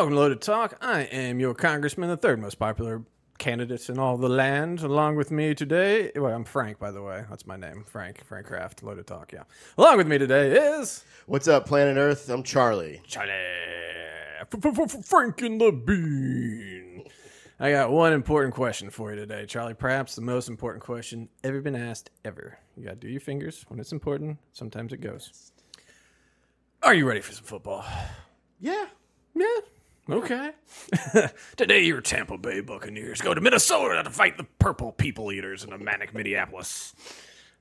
Welcome to Loaded Talk. I am your congressman, the third most popular candidate in all the land. Along with me today, well, I'm Frank, by the way. That's my name, Frank. Frank Kraft. Loaded Talk. Yeah. Along with me today is What's up, Planet Earth? I'm Charlie. Charlie Frank and the Bean. I got one important question for you today, Charlie. Perhaps the most important question ever been asked ever. You got to do your fingers when it's important. Sometimes it goes. Are you ready for some football? Yeah. Yeah. Okay. Today, your Tampa Bay Buccaneers go to Minnesota to fight the Purple People Eaters in a manic Minneapolis.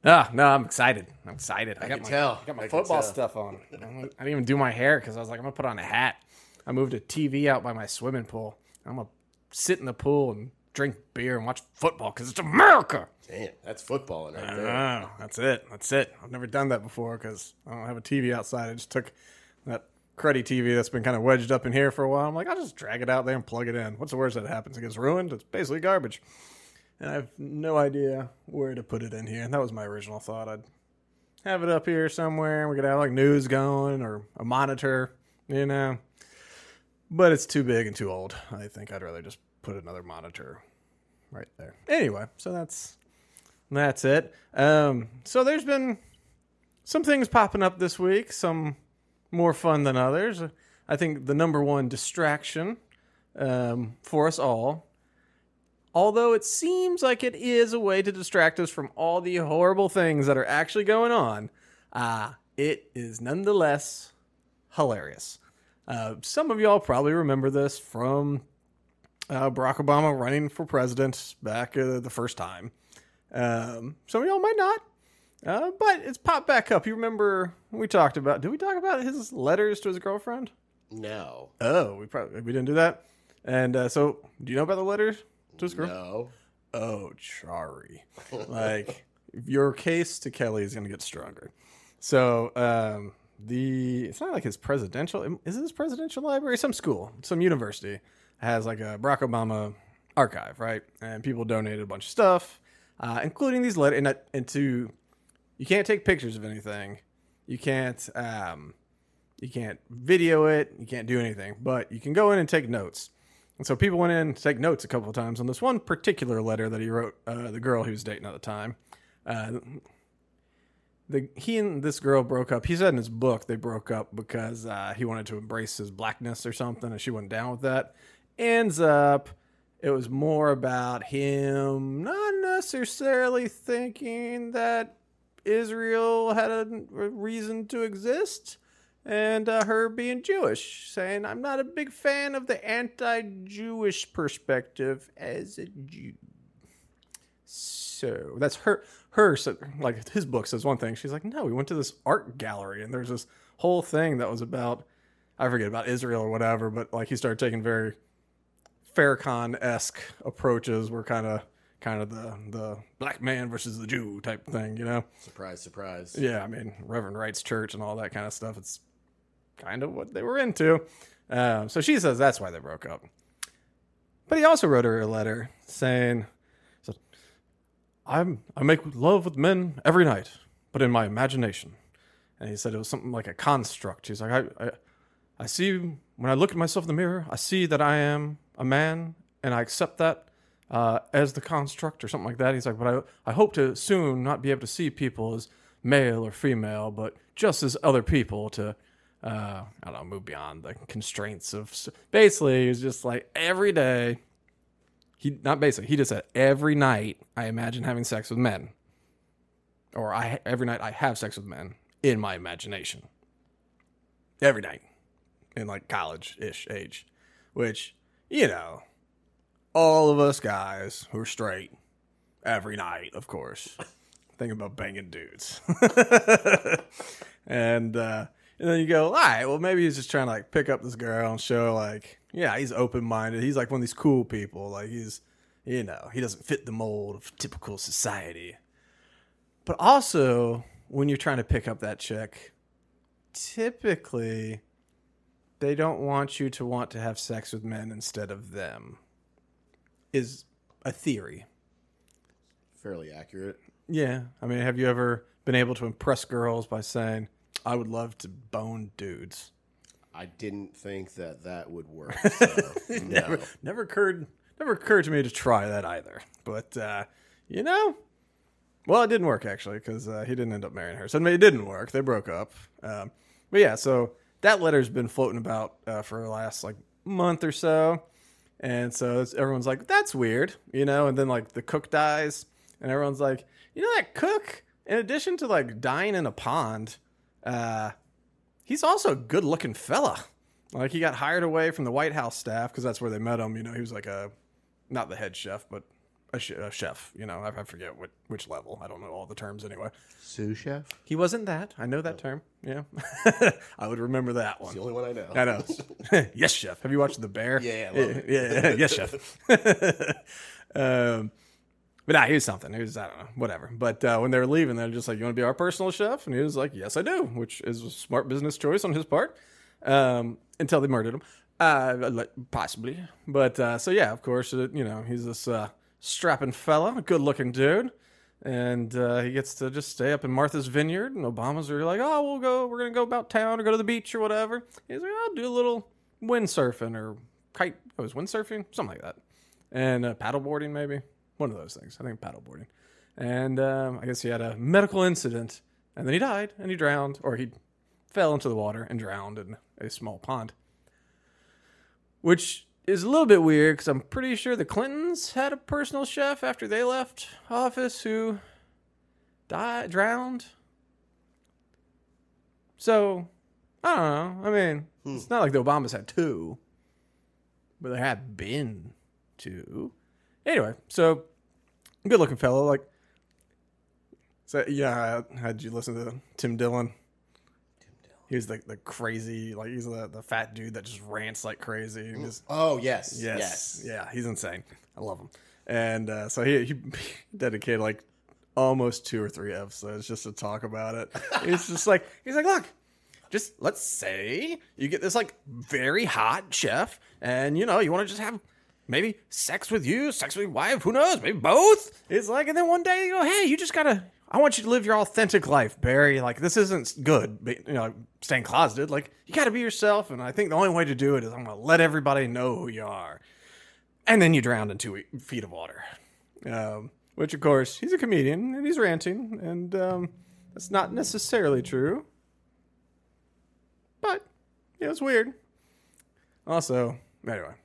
Ah, no, I'm excited. I'm excited. I, got can my, tell. I got my I football stuff on. I didn't even do my hair because I was like, I'm gonna put on a hat. I moved a TV out by my swimming pool. I'm gonna sit in the pool and drink beer and watch football because it's America. Damn, that's footballing right I there. know. That's it. That's it. I've never done that before because I don't have a TV outside. I just took that cruddy TV that's been kind of wedged up in here for a while. I'm like, I'll just drag it out there and plug it in. What's the worst that happens? It gets ruined. It's basically garbage. And I have no idea where to put it in here. And that was my original thought. I'd have it up here somewhere. We could have like news going or a monitor, you know. But it's too big and too old. I think I'd rather just put another monitor right there. Anyway, so that's that's it. Um, so there's been some things popping up this week, some more fun than others. I think the number one distraction um, for us all, although it seems like it is a way to distract us from all the horrible things that are actually going on, uh, it is nonetheless hilarious. Uh, some of y'all probably remember this from uh, Barack Obama running for president back uh, the first time. Um, some of y'all might not. Uh, but it's popped back up. You remember we talked about? Did we talk about his letters to his girlfriend? No. Oh, we probably we didn't do that. And uh, so, do you know about the letters to his girl? No. Oh, Chari. like your case to Kelly is going to get stronger. So, um, the it's not like his presidential is it his presidential library? Some school, some university has like a Barack Obama archive, right? And people donated a bunch of stuff, uh, including these letters. And, and to you can't take pictures of anything. You can't um, you can't video it. You can't do anything, but you can go in and take notes. And so people went in to take notes a couple of times on this one particular letter that he wrote uh, the girl he was dating at the time. Uh, the he and this girl broke up. He said in his book they broke up because uh, he wanted to embrace his blackness or something, and she went down with that. Ends up, it was more about him not necessarily thinking that Israel had a reason to exist, and uh, her being Jewish, saying, I'm not a big fan of the anti Jewish perspective as a Jew. So that's her, her, so, like his book says one thing. She's like, no, we went to this art gallery, and there's this whole thing that was about, I forget, about Israel or whatever, but like he started taking very Farrakhan esque approaches, were kind of. Kind of the the black man versus the Jew type thing, you know. Surprise, surprise. Yeah, I mean Reverend Wright's church and all that kind of stuff. It's kind of what they were into. Um, so she says that's why they broke up. But he also wrote her a letter saying, said, "I'm I make love with men every night, but in my imagination." And he said it was something like a construct. He's like, I, I, I see when I look at myself in the mirror, I see that I am a man, and I accept that uh, as the construct or something like that. He's like, but I, I hope to soon not be able to see people as male or female, but just as other people to, uh, I don't know, move beyond the constraints of. Basically, he's just like every day. He not basically. He just said every night I imagine having sex with men, or I every night I have sex with men in my imagination. Every night, in like college ish age, which you know all of us guys who are straight every night, of course, think about banging dudes. and uh, and then you go, all right, well maybe he's just trying to like pick up this girl and show like, yeah, he's open minded. He's like one of these cool people. Like he's, you know, he doesn't fit the mold of typical society. But also, when you're trying to pick up that chick, typically they don't want you to want to have sex with men instead of them is a theory. Fairly accurate. Yeah. I mean, have you ever been able to impress girls by saying, I would love to bone dudes? I didn't think that that would work. So, no. never, never occurred, never occurred to me to try that either. But uh, you know, well, it didn't work actually because uh, he didn't end up marrying her. So it didn't work. They broke up. Um, but yeah, so that letter's been floating about uh, for the last like month or so, and so everyone's like, "That's weird," you know. And then like the cook dies, and everyone's like, "You know that cook? In addition to like dying in a pond, uh, he's also a good-looking fella. Like he got hired away from the White House staff because that's where they met him. You know, he was like a not the head chef, but a, sh- a chef. You know, I, I forget what which level. I don't know all the terms anyway. Sous chef? He wasn't that. I know that term. Yeah, I would remember that one. The only one I know. I know. yes, chef. Have you watched The Bear? Yeah, I love it. yeah, yeah, yes, chef. um, but nah, he was something. He was I don't know, whatever. But uh, when they were leaving, they're just like, "You want to be our personal chef?" And he was like, "Yes, I do," which is a smart business choice on his part. Um, until they murdered him, uh, possibly. But uh, so yeah, of course, uh, you know, he's this uh, strapping fella, good-looking dude. And uh, he gets to just stay up in Martha's Vineyard, and Obama's are like, "Oh, we'll go. We're gonna go about town or go to the beach or whatever." He's like, "I'll do a little windsurfing or kite. It was windsurfing, something like that, and uh, paddleboarding maybe one of those things. I think paddleboarding." And um, I guess he had a medical incident, and then he died, and he drowned, or he fell into the water and drowned in a small pond, which is a little bit weird because I'm pretty sure the Clintons had a personal chef after they left office who died, drowned. So, I don't know. I mean, hmm. it's not like the Obamas had two, but there have been two. Anyway, so good looking fellow. Like, so yeah, had you listen to Tim Dillon? He was the, the crazy, like he's the, the fat dude that just rants like crazy. Just Oh, yes. Yes. Yes. Yeah, he's insane. I love him. And uh, so he, he dedicated like almost two or three episodes just to talk about it. It's just like, he's like, look, just let's say you get this like very hot chef and you know, you want to just have maybe sex with you, sex with your wife, who knows, maybe both. It's like, and then one day you go, hey, you just gotta, I want you to live your authentic life, Barry. Like, this isn't good, you know, staying closeted. Like, you gotta be yourself. And I think the only way to do it is I'm gonna let everybody know who you are. And then you drown in two feet of water. Um, which, of course, he's a comedian and he's ranting, and um, that's not necessarily true. But, yeah, it's weird. Also, anyway.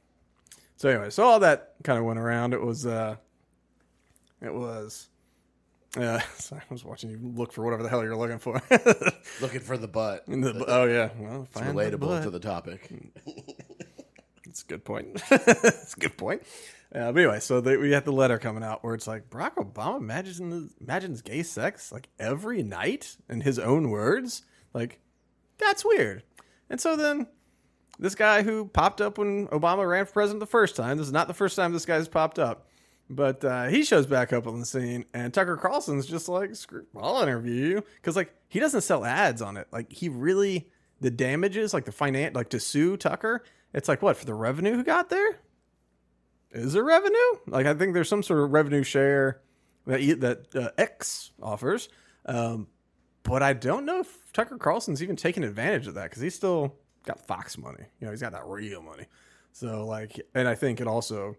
So, anyway, so all that kind of went around. It was, uh, it was, uh, sorry, I was watching you look for whatever the hell you're looking for. Looking for the butt. In the- oh, yeah. Well, It's the relatable butt. to the topic. That's a good point. That's a good point. Uh, but anyway, so they, we had the letter coming out where it's like Barack Obama imagines imagines gay sex like every night in his own words. Like that's weird. And so then this guy who popped up when Obama ran for president the first time. This is not the first time this guy's popped up. But uh, he shows back up on the scene, and Tucker Carlson's just like, "Screw, I'll interview you," because like he doesn't sell ads on it. Like he really, the damages, like the finance, like to sue Tucker, it's like what for the revenue who got there? Is there revenue? Like I think there's some sort of revenue share that that uh, X offers, um, but I don't know if Tucker Carlson's even taking advantage of that because he's still got Fox money. You know, he's got that real money. So like, and I think it also,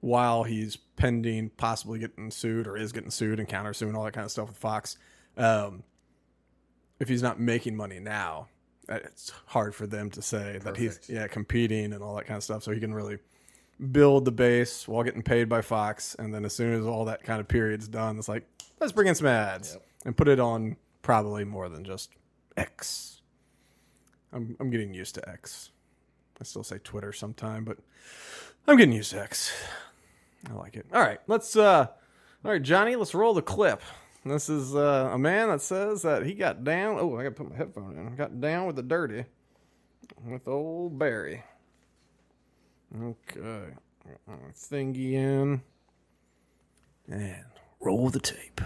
while he's pending possibly getting sued or is getting sued and countersuing all that kind of stuff with Fox, um, if he's not making money now, uh, it's hard for them to say that he's yeah competing and all that kind of stuff. So he can really build the base while getting paid by Fox, and then as soon as all that kind of period's done, it's like let's bring in some ads Yep. and put it on probably more than just X. I'm I'm getting used to X. I still say Twitter sometime, but I'm getting used to X. I like it. All right, let's uh all right, Johnny, let's roll the clip. This is uh, a man that says that he got down. Oh, I got to put my headphone in. Got down with the dirty with old Barry. Okay. Thingy in. And roll the tape.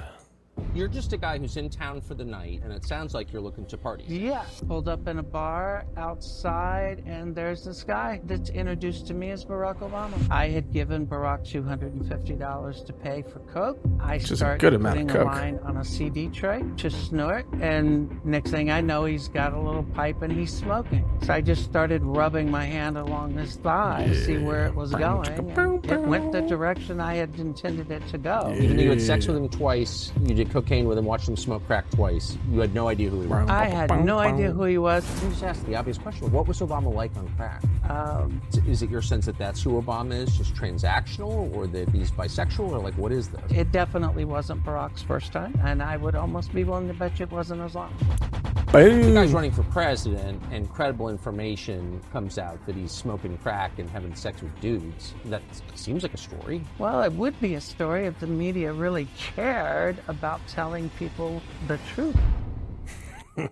You're just a guy who's in town for the night, and it sounds like you're looking to party. Yeah, pulled up in a bar outside, and there's this guy that's introduced to me as Barack Obama. I had given Barack $250 to pay for coke. I is a started good amount of putting coke. a line on a CD tray to snort, and next thing I know, he's got a little pipe and he's smoking. So I just started rubbing my hand along his thigh to see where it was going. and It went the direction I had intended it to go. Even though you had sex with him twice, you did cocaine with him, watched him smoke crack twice, you had no idea who he was. I had no idea who he was. Let me just ask the obvious question: What was Obama like on crack? Um, Is it your sense that that's who Obama is, just transactional, or that he's bisexual, or like what is this? It definitely wasn't Barack's first time, and I would almost be willing to bet you it wasn't as long. The guy's Boom. running for president, and credible information comes out that he's smoking crack and having sex with dudes. That seems like a story. Well, it would be a story if the media really cared about telling people the truth.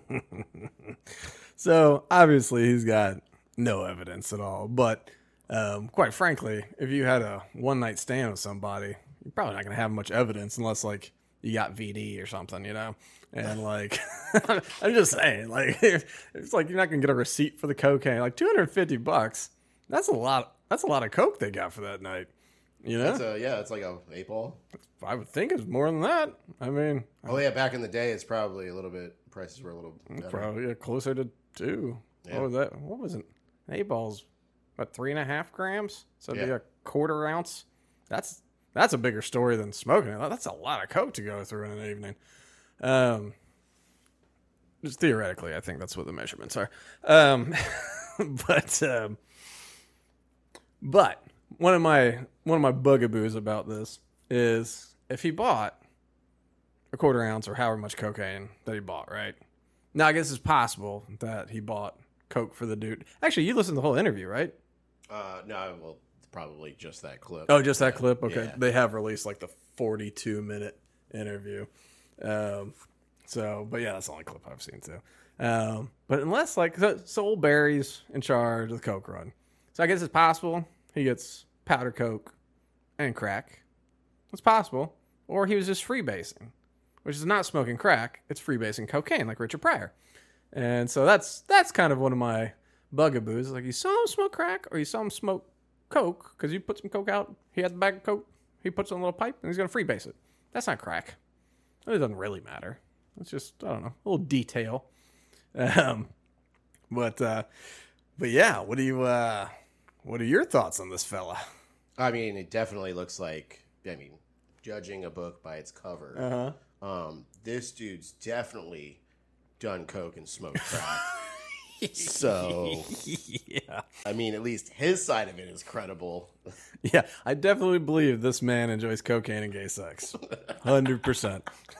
So obviously he's got no evidence at all. But um, quite frankly, if you had a one night stand with somebody, you're probably not gonna have much evidence unless like you got VD or something, you know. And like, I'm just saying, like, it's like you're not gonna get a receipt for the cocaine. Like 250 bucks. That's a lot. That's a lot of coke they got for that night. You know, It's a, yeah, it's like a eight ball. I would think it's more than that. I mean, Oh yeah, back in the day, it's probably a little bit. Prices were a little. Better. Probably yeah, closer to two. Yeah. What was that? What was it? Eight balls, about three and a half grams. So it'd be a quarter ounce. That's that's a bigger story than smoking it. That's a lot of coke to go through in an evening. Um, just theoretically, I think that's what the measurements are. Um, but um, but one of my one of my bugaboos about this is if he bought a quarter ounce or however much cocaine that he bought, right? Now I guess it's possible that he bought coke for the dude. Actually, you listened to the whole interview, right? Uh, no, well, probably just that clip. Oh, just that clip. Okay, Yeah. they have released like the forty-two minute interview. Um, so, but yeah, that's the only clip I've seen too. Um, but unless like so, so old Barry's in charge of the coke run, so I guess it's possible he gets powder coke and crack. It's possible, or he was just freebasing, which is not smoking crack. It's freebasing cocaine, like Richard Pryor. And so that's that's kind of one of my bugaboos. Like you saw him smoke crack, or you saw him smoke coke because you put some coke out. He has a bag of coke. He puts it in a little pipe, and he's gonna freebase it. That's not crack. It doesn't really matter. It's just I don't know, a little detail. Um, but uh, but yeah, what do you uh, what are your thoughts on this fella? I mean, it definitely looks like. I mean, judging a book by its cover, huh. um, this dude's definitely done coke and smoked crack. so, yeah, I mean, at least his side of it is credible. yeah, I definitely believe this man enjoys cocaine and gay sex, hundred percent.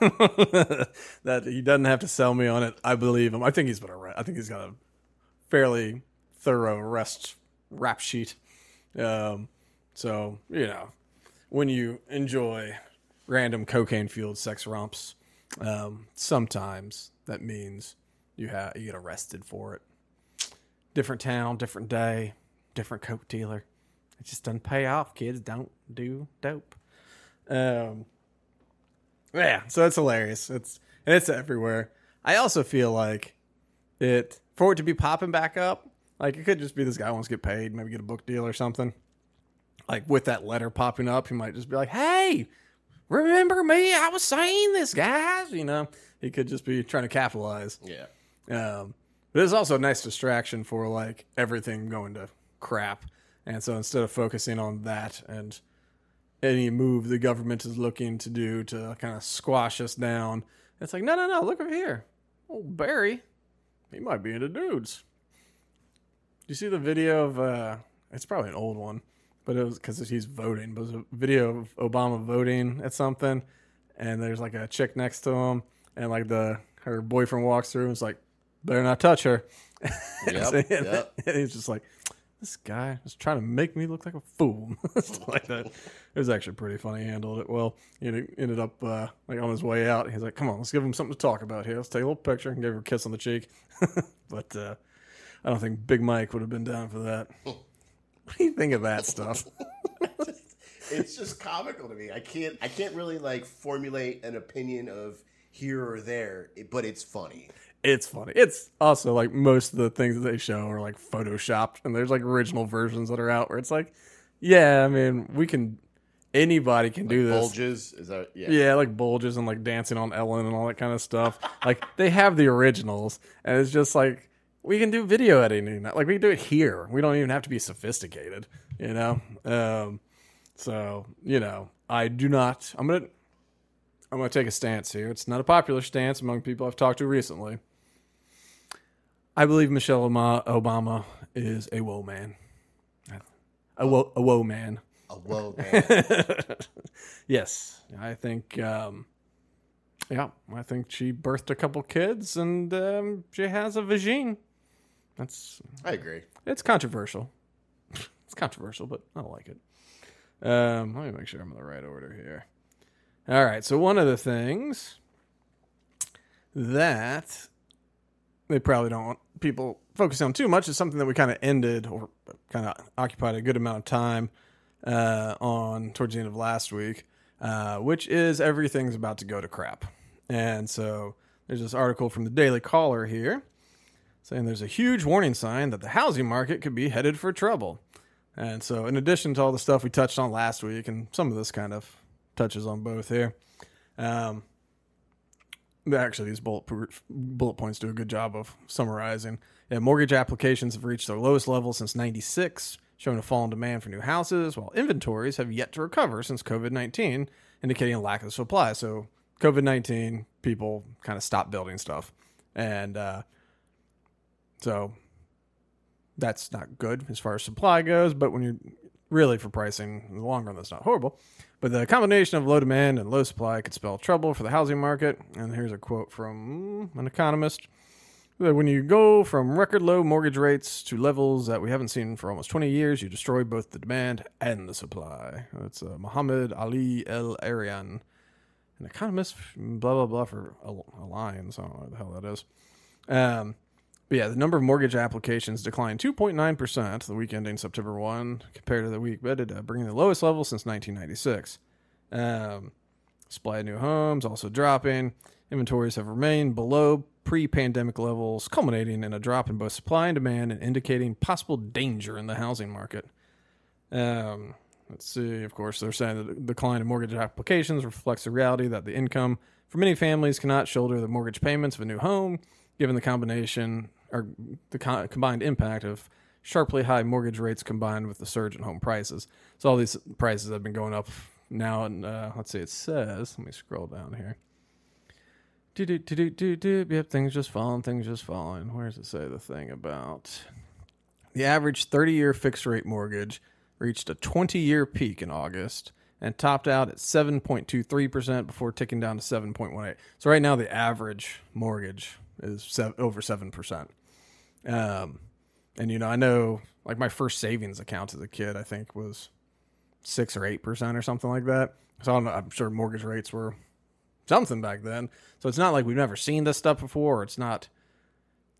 That he doesn't have to sell me on it. I believe him. I think he's been arrested. I think he's got a fairly thorough arrest rap sheet. Um, so you know, when you enjoy random cocaine fueled sex romps, um, sometimes that means you have you get arrested for it. Different town, different day, different coke dealer. It just doesn't pay off. Kids don't do dope. Um, yeah, so it's hilarious. It's and it's everywhere. I also feel like it for it to be popping back up. Like it could just be this guy wants to get paid, maybe get a book deal or something. Like with that letter popping up, he might just be like, "Hey, remember me? I was saying this, guys." You know, he could just be trying to capitalize. Yeah. Um, but it's also a nice distraction for like everything going to crap. And so instead of focusing on that and any move the government is looking to do to kind of squash us down, it's like, no, no, no, look over here. Oh, Barry, he might be into dudes. Do you see the video of, uh, it's probably an old one, but it was because he's voting, but it was a video of Obama voting at something. And there's like a chick next to him, and like the her boyfriend walks through and is like, better not touch her. Yep, and, yep. and he's just like, this guy is trying to make me look like a fool. Like that. It was actually pretty funny. He handled it well. He ended- ended up uh, like on his way out. He's like, come on, let's give him something to talk about here. Let's take a little picture and give her a kiss on the cheek. but uh, I don't think Big Mike would have been down for that. Hmm. What do you think of that stuff? it's just comical to me. I can't I can't really like formulate an opinion of here or there, but it's funny. It's funny. It's also like most of the things that they show are like photoshopped, and there's like original versions that are out where it's like, yeah, I mean, we can, anybody can do this. Bulges is that yeah. Yeah, like bulges and like dancing on Ellen and all that kind of stuff. like they have the originals, and it's just like we can do video editing. Like we can do it here. We don't even have to be sophisticated, you know. Um, so you know, I do not. I'm gonna. I'm gonna take a stance here. It's not a popular stance among people I've talked to recently. I believe Michelle Obama- is a woe man. A woe, a woe man. A whoa man. yes, I think. Um, yeah, I think she birthed a couple kids, and um, she has a vagine. That's I agree. it's controversial. it's controversial, but I like it. Um, let me make sure I'm in the right order here. All right, so one of the things that they probably don't want people focusing on too much is something that we kind of ended or kind of occupied a good amount of time uh, on towards the end of last week, uh, which is everything's about to go to crap. And so there's this article from the Daily Caller here saying there's a huge warning sign that the housing market could be headed for trouble. And so, in addition to all the stuff we touched on last week, and some of this kind of touches on both here, um, actually, these bullet, bullet points do a good job of summarizing. Yeah, mortgage applications have reached their lowest level since 96, showing a fall in demand for new houses, while inventories have yet to recover since COVID 19, indicating a lack of supply. So, COVID 19, people kind of stopped building stuff. And uh, so that's not good as far as supply goes. But when you're really for pricing in the long run, that's not horrible. But the combination of low demand and low supply could spell trouble for the housing market. And here's a quote from an economist. When you go from record low mortgage rates to levels that we haven't seen for almost 20 years, you destroy both the demand and the supply. That's uh, Muhammad Ali El-Erian, an economist, blah, blah, blah, for Allianz. I don't know what the hell that is. Um, but yeah, the number of mortgage applications declined 2.9% the week ending September 1 compared to the week bedded, uh, bringing the lowest level since 1996. Um, supply of new homes also dropping. Inventories have remained below pre pandemic levels, culminating in a drop in both supply and demand and indicating possible danger in the housing market. Um, let's see, of course, they're saying that the decline in mortgage applications reflects the reality that the income for many families cannot shoulder the mortgage payments of a new home given the combination or the co- combined impact of sharply high mortgage rates combined with the surge in home prices. So all these prices have been going up now, and uh, let's see, it says. Let me scroll down here. Do do do do do do. Yep, things just falling. Things just falling. Where does it say the thing about the average thirty-year fixed rate mortgage reached a twenty-year peak in August and topped out at 7.23% before ticking down to 7.18. So right now the average mortgage is seven, over 7%. Um, and you know, I know like my first savings account as a kid, I think was six or eight percent or something like that. So I'm, I'm sure mortgage rates were something back then. So it's not like we've never seen this stuff before. It's not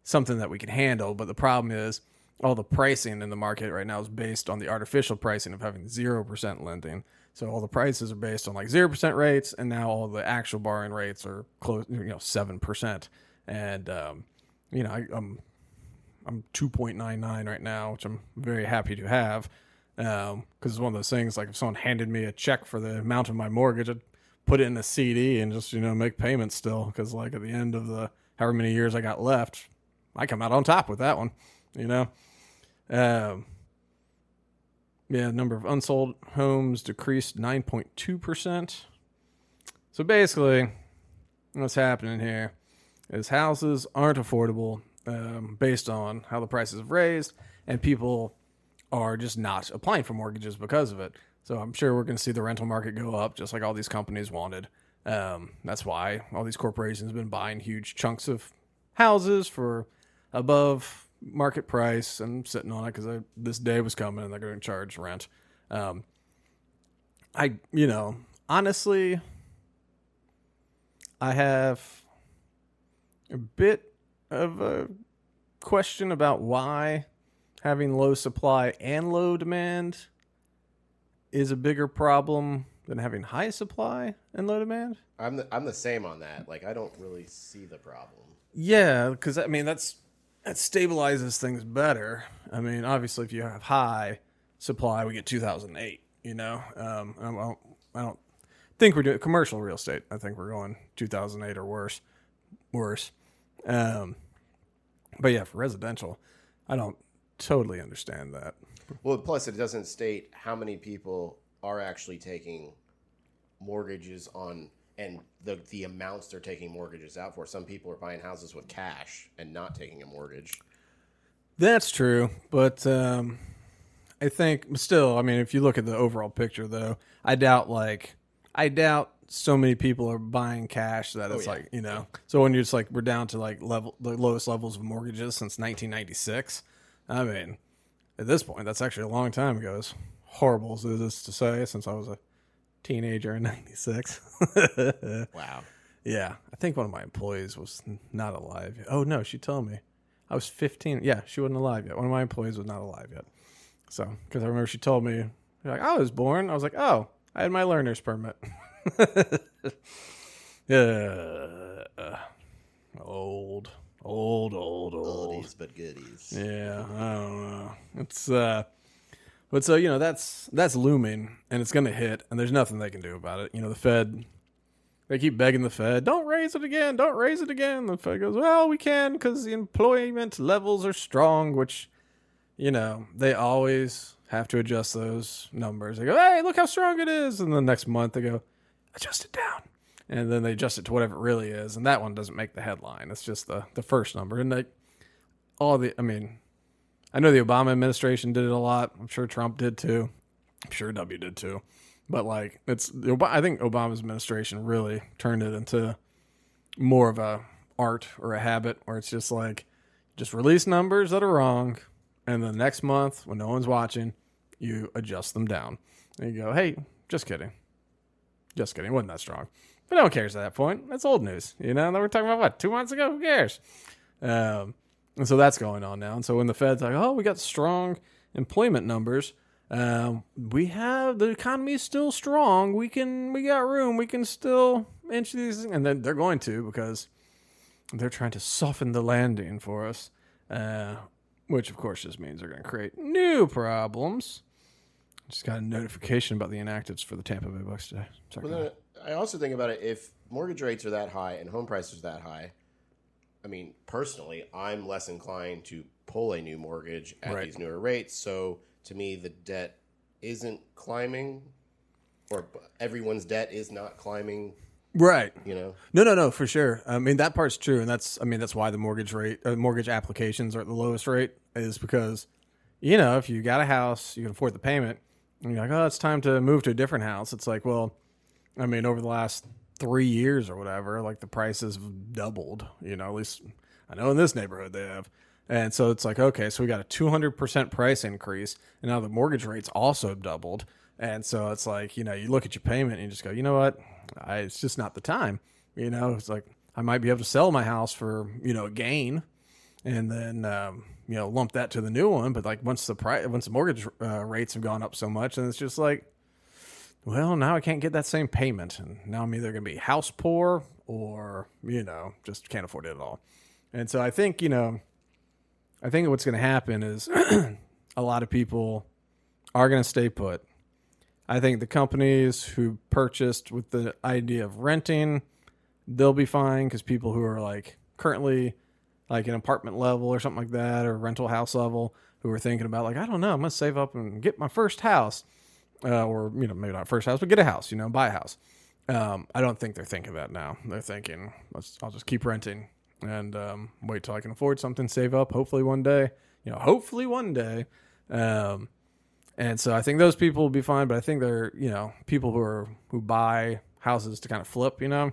something that we can handle. But the problem is all the pricing in the market right now is based on the artificial pricing of having zero percent lending. So all the prices are based on like zero percent rates, and now all the actual borrowing rates are close, you know, seven percent. And um, you know, I, I'm I'm 2.99 right now, which I'm very happy to have. Because um, it's one of those things like if someone handed me a check for the amount of my mortgage, I'd put it in a CD and just, you know, make payments still. Because, like, at the end of the however many years I got left, I come out on top with that one, you know? Um, yeah, number of unsold homes decreased 9.2%. So basically, what's happening here is houses aren't affordable um, based on how the prices have raised, and people are just not applying for mortgages because of it. So I'm sure we're going to see the rental market go up, just like all these companies wanted. Um, that's why all these corporations have been buying huge chunks of houses for above market price and sitting on it because this day was coming and they're going to charge rent. Um, I, you know, honestly, I have a bit of a question about why having low supply and low demand is a bigger problem than having high supply and low demand. I'm the, I'm the same on that. Like I don't really see the problem. Yeah, because I mean that's that stabilizes things better. I mean, obviously, if you have high supply, we get 2008. You know, um, I don't, I don't think we're doing commercial real estate. I think we're going 2008 or worse, worse. Um, but yeah, for residential, I don't totally understand that. Well, plus it doesn't state how many people are actually taking mortgages on and the the amounts they're taking mortgages out for. Some people are buying houses with cash and not taking a mortgage. That's true, but um, I think still, I mean, if you look at the overall picture, though, I doubt like I doubt so many people are buying cash that oh, it's yeah. like you know. So when you're just like we're down to like level the lowest levels of mortgages since 1996. I mean, at this point, that's actually a long time ago. As horrible as it is to say, since I was a teenager in '96. Wow. Yeah, I think one of my employees was not alive yet. Oh no, she told me I was 15. Yeah, she wasn't alive yet. One of my employees was not alive yet. So, because I remember she told me, like, I was born. I was like, oh, I had my learner's permit. yeah, old, old, old, old. Oldies but goodies. Yeah, I don't know. It's uh but so, you know, that's that's looming and it's gonna hit and there's nothing they can do about it. You know, the Fed they keep begging the Fed, don't raise it again, don't raise it again. The Fed goes, Well, we can because the employment levels are strong, which you know, they always have to adjust those numbers. They go, Hey, look how strong it is and the next month they go, Adjust it down. And then they adjust it to whatever it really is, and that one doesn't make the headline. It's just the the first number. And like all the I mean, I know the Obama administration did it a lot. I'm sure Trump did too. I'm sure W did too. But like it's I think Obama's administration really turned it into more of a art or a habit where it's just like just release numbers that are wrong and the next month when no one's watching, you adjust them down. And you go, "Hey, just kidding. Just kidding. It wasn't that strong." But no one cares at that point. That's old news. You know, and we're talking about what, two months ago? Who cares? Um, and so that's going on now. And so when the Fed's like, oh, we got strong employment numbers, um, we have the economy is still strong. We can, we got room. We can still inch these, and then they're going to because they're trying to soften the landing for us, uh, which of course just means they're going to create new problems. Just got a notification about the inactives for the Tampa Bay Bucks today. Sorry. Well, then, I also think about it if mortgage rates are that high and home prices that high. I mean, personally, I'm less inclined to pull a new mortgage at Right. these newer rates. So to me, the debt isn't climbing, or everyone's debt is not climbing. right. You know, No, no, no, for sure. I mean that part's true, and that's I mean that's why the mortgage rate, uh, mortgage applications are at the lowest rate is because, you know, if you got a house, you can afford the payment, you're like, oh, it's time to move to a different house. It's like, well, I mean, over the last three years or whatever, like the prices have doubled. You know, at least I know in this neighborhood they have. And so it's like, okay, so we got a 200% price increase, and now the mortgage rate's also doubled. And so it's like, you know, you look at your payment and you just go, you know what? I, it's just not the time. You know, it's like I might be able to sell my house for, you know, a gain and then, um, you know, lump that to the new one. But like once the price, once the mortgage uh, rates have gone up so much, and it's just like, well, now I can't get that same payment. And now I'm either going to be house poor or, you know, just can't afford it at all. And so I think, you know, I think what's going to happen is a lot of people are going to stay put. I think the companies who purchased with the idea of renting, they'll be fine because people who are like currently like an apartment level or something like that or rental house level who are thinking about like I don't know, I'm gonna save up and get my first house, uh, or you know maybe not first house, but get a house, you know, buy a house. Um, I don't think they're thinking that now. They're thinking, let's I'll just keep renting and um, wait till I can afford something, save up. Hopefully one day, you know, hopefully one day. Um, and so I think those people will be fine. But I think they're you know people who are who buy houses to kind of flip, you know,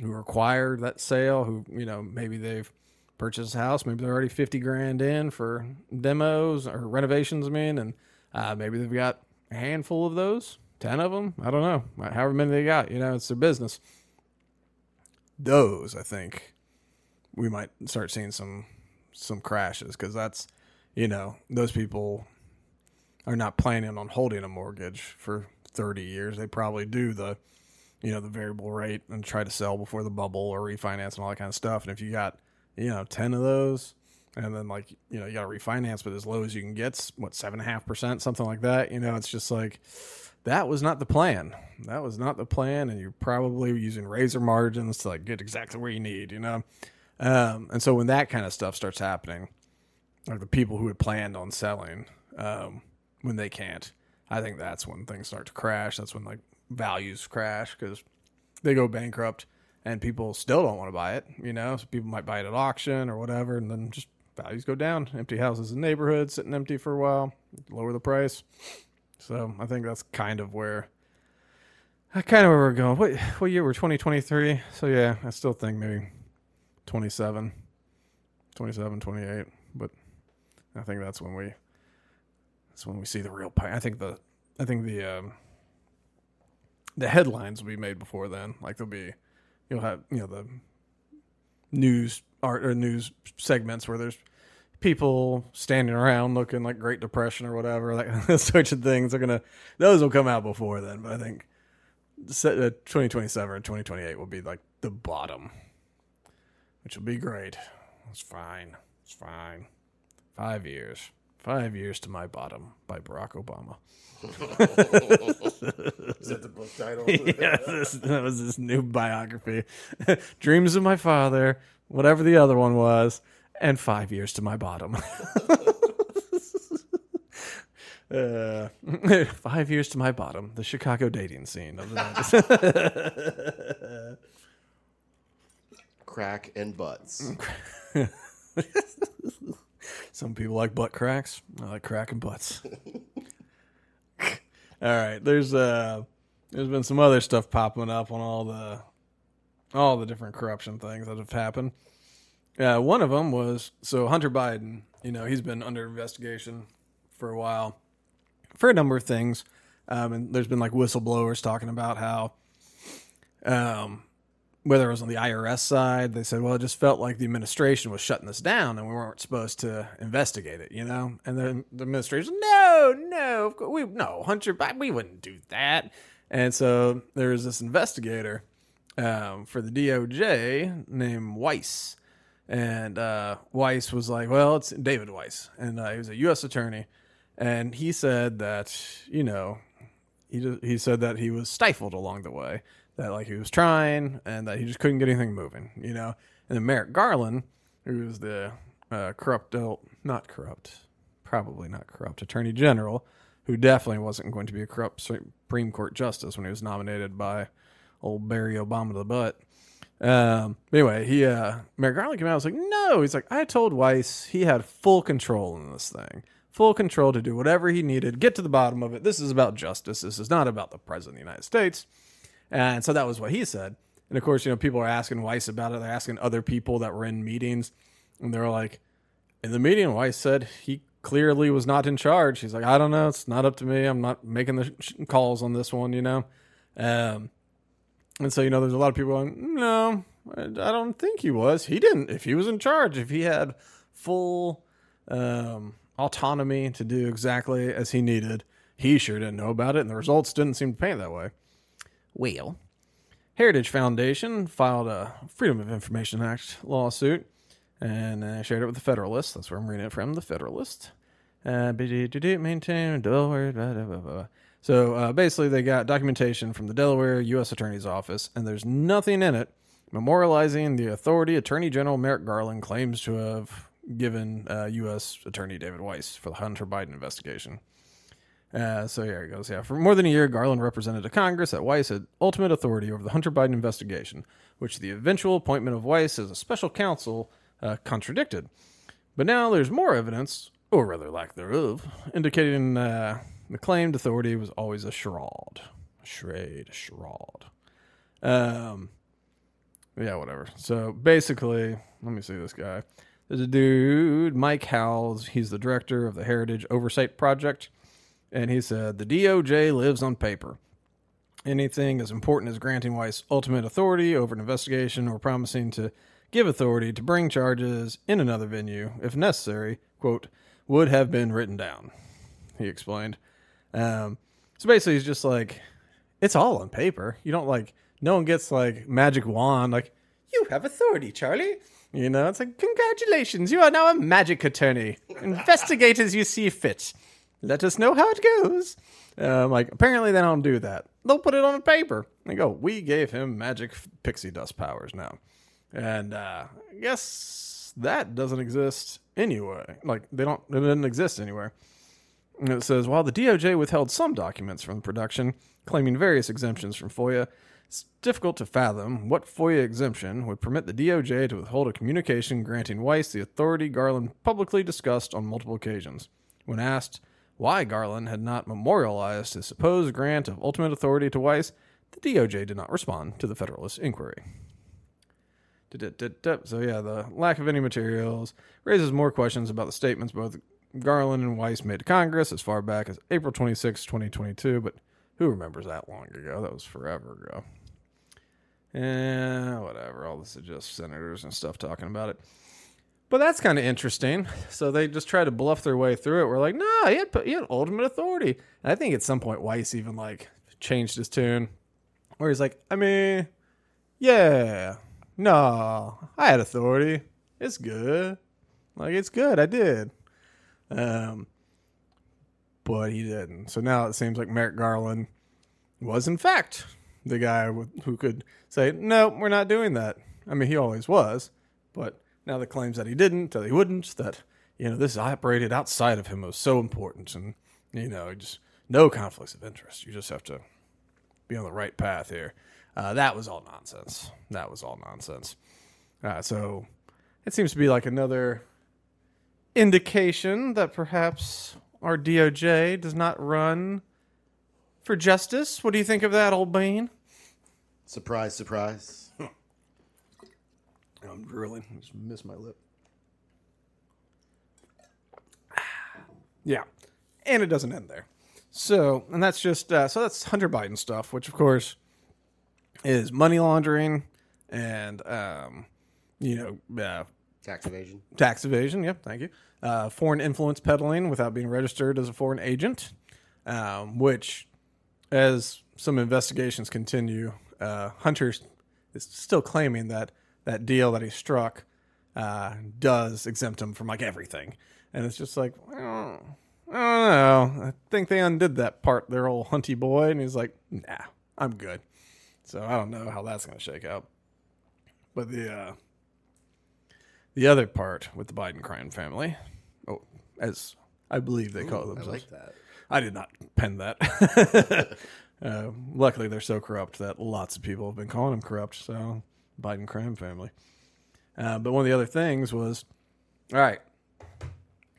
who require that sale, who you know maybe they've purchased a house, maybe they're already fifty grand in for demos or renovations. I mean, and uh, maybe they've got a handful of those, ten of them. I don't know, however many they got. You know, it's their business. Those, I think, we might start seeing some some crashes because that's you know those people are not planning on holding a mortgage for 30 years. They probably do the, you know, the variable rate and try to sell before the bubble or refinance and all that kind of stuff. And if you got, you know, 10 of those, and then like, you know, you got to refinance, but as low as you can get, what, seven and a half percent, something like that. You know, it's just like, that was not the plan. That was not the plan. And you're probably using razor margins to like get exactly where you need, you know? Um, and so when that kind of stuff starts happening, like the people who had planned on selling, um, when they can't, I think that's when things start to crash. That's when like values crash because they go bankrupt and people still don't want to buy it. You know, so people might buy it at auction or whatever, and then just values go down. Empty houses in neighborhoods sitting empty for a while, lower the price. So I think that's kind of where, kind of where we're going. What what year? We're 2023. So yeah, I still think maybe 27, 27, 28. But I think that's when we that's when we see the real. I think the I think the um, the headlines will be made before then. Like there'll be you'll have you know the news art or news segments where there's people standing around looking like Great Depression or whatever, like those sorts of things are gonna those will come out before then. But I think uh, 2027 or 2028 will be like the bottom, which will be great. It's fine. It's fine. Five years. Five years to my bottom by Barack Obama. Is that the book title? yeah, this, that was this new biography. Dreams of my father, whatever the other one was, and five years to my bottom. uh, five years to my bottom. The Chicago dating scene of the 90s. Crack and butts. Some people like butt cracks. I like cracking butts. all right, there's uh, there's been some other stuff popping up on all the all the different corruption things that have happened. Uh, one of them was so Hunter Biden. You know, he's been under investigation for a while for a number of things, um, and there's been like whistleblowers talking about how, um, whether it was on the IRS side, they said, well, it just felt like the administration was shutting this down and we weren't supposed to investigate it, you know? And then the administration, no, no, we, no, Hunter we wouldn't do that. And so there was this investigator um, for the DOJ named Weiss. And uh, Weiss was like, well, it's David Weiss. And uh, he was a U.S. attorney. And he said that, you know, he, he said that he was stifled along the way that like he was trying and that he just couldn't get anything moving, you know. And then Merrick Garland, who was the uh, corrupt, uh, not corrupt, probably not corrupt attorney general, who definitely wasn't going to be a corrupt Supreme Court justice when he was nominated by old Barry Obama to the butt. Um, anyway, he uh, Merrick Garland came out. and was like, no, he's like, I told Weiss he had full control in this thing, full control to do whatever he needed, get to the bottom of it. This is about justice. This is not about the president of the United States. And so that was what he said. And of course, you know, people are asking Weiss about it. They're asking other people that were in meetings, and they're like, in the meeting, Weiss said he clearly was not in charge. He's like, I don't know. It's not up to me. I'm not making the sh- calls on this one, you know? Um, and so, you know, there's a lot of people going, no, I don't think he was. He didn't. If he was in charge, if he had full um, autonomy to do exactly as he needed, he sure didn't know about it. And the results didn't seem to paint that way. Well, Heritage Foundation filed a Freedom of Information Act lawsuit and uh, shared it with the Federalist. That's where I'm reading it from, the Federalist. Uh, maintain Delaware. Blah, blah, blah, so uh, basically, they got documentation from the Delaware U.S. Attorney's Office, and there's nothing in it memorializing the authority Attorney General Merrick Garland claims to have given uh, U.S. Attorney David Weiss for the Hunter Biden investigation. Uh, so here it goes. Yeah, for more than a year, Garland represented to Congress that Weiss had ultimate authority over the Hunter Biden investigation, which the eventual appointment of Weiss as a special counsel uh, contradicted. But now there's more evidence, or rather lack thereof, indicating uh, the claimed authority was always a charade, a charade, a charade. Um, yeah, whatever. So basically, let me see this guy. There's a dude, Mike Howells. He's the director of the Heritage Oversight Project. And he said, The DOJ lives on paper. Anything as important as granting Weiss ultimate authority over an investigation or promising to give authority to bring charges in another venue, if necessary, quote, would have been written down. He explained. Um, so basically, he's just like, it's all on paper. You don't like, no one gets like magic wand. Like, you have authority, Charlie. You know, it's like, congratulations, you are now a magic attorney. Investigate as you see fit. Let us know how it goes. Um, like, apparently they don't do that. They'll put it on a paper. They go, we gave him magic pixie dust powers now. And uh, I guess that doesn't exist anyway. Like, they don't, it doesn't exist anywhere. And it says, while the DOJ withheld some documents from the production, claiming various exemptions from FOIA, it's difficult to fathom what FOIA exemption would permit the DOJ to withhold a communication granting Weiss the authority Garland publicly discussed on multiple occasions. When asked why Garland had not memorialized his supposed grant of ultimate authority to Weiss, the DOJ did not respond to the Federalist inquiry. So, yeah, the lack of any materials raises more questions about the statements both Garland and Weiss made to Congress as far back as April 26, 2022, but who remembers that long ago? That was forever ago. Yeah, whatever. All this is just senators and stuff talking about it. But that's kind of interesting. So they just try to bluff their way through it. We're like, no, he had, he had ultimate authority. And I think at some point Weiss even like changed his tune, where he's like, I mean, yeah, no, I had authority. It's good. Like it's good. I did. Um, but he didn't. So now it seems like Merrick Garland was, in fact, the guy who could say, no, we're not doing that. I mean, he always was, but now the claims that he didn't, that he wouldn't, that, you know, this operated outside of him was so important and, you know, just no conflicts of interest. You just have to be on the right path here. Uh, that was all nonsense. That was all nonsense. Uh, so it seems to be like another indication that perhaps our DOJ does not run for justice. What do you think of that, old bean? Surprise, surprise. I'm drooling. I just missed my lip. Yeah, and it doesn't end there. So, and that's just uh, so that's Hunter Biden stuff, which of course is money laundering and um, you know uh, Tax evasion. tax evasion. Yep, thank you. Uh, foreign influence peddling without being registered as a foreign agent, um, which, as some investigations continue, uh, Hunter is still claiming that that deal that he struck uh, does exempt him from like everything, and it's just like I don't, I don't know. I think they undid that part, their old hunty boy, and he's like, nah, I'm good. So I don't know how that's going to shake out. But the uh, the other part with the Biden crime family, oh, as I believe they call them. I themselves. like that. I did not pen that. uh, luckily, they're so corrupt that lots of people have been calling them corrupt. So, Biden crime family. Uh, but one of the other things was, all right,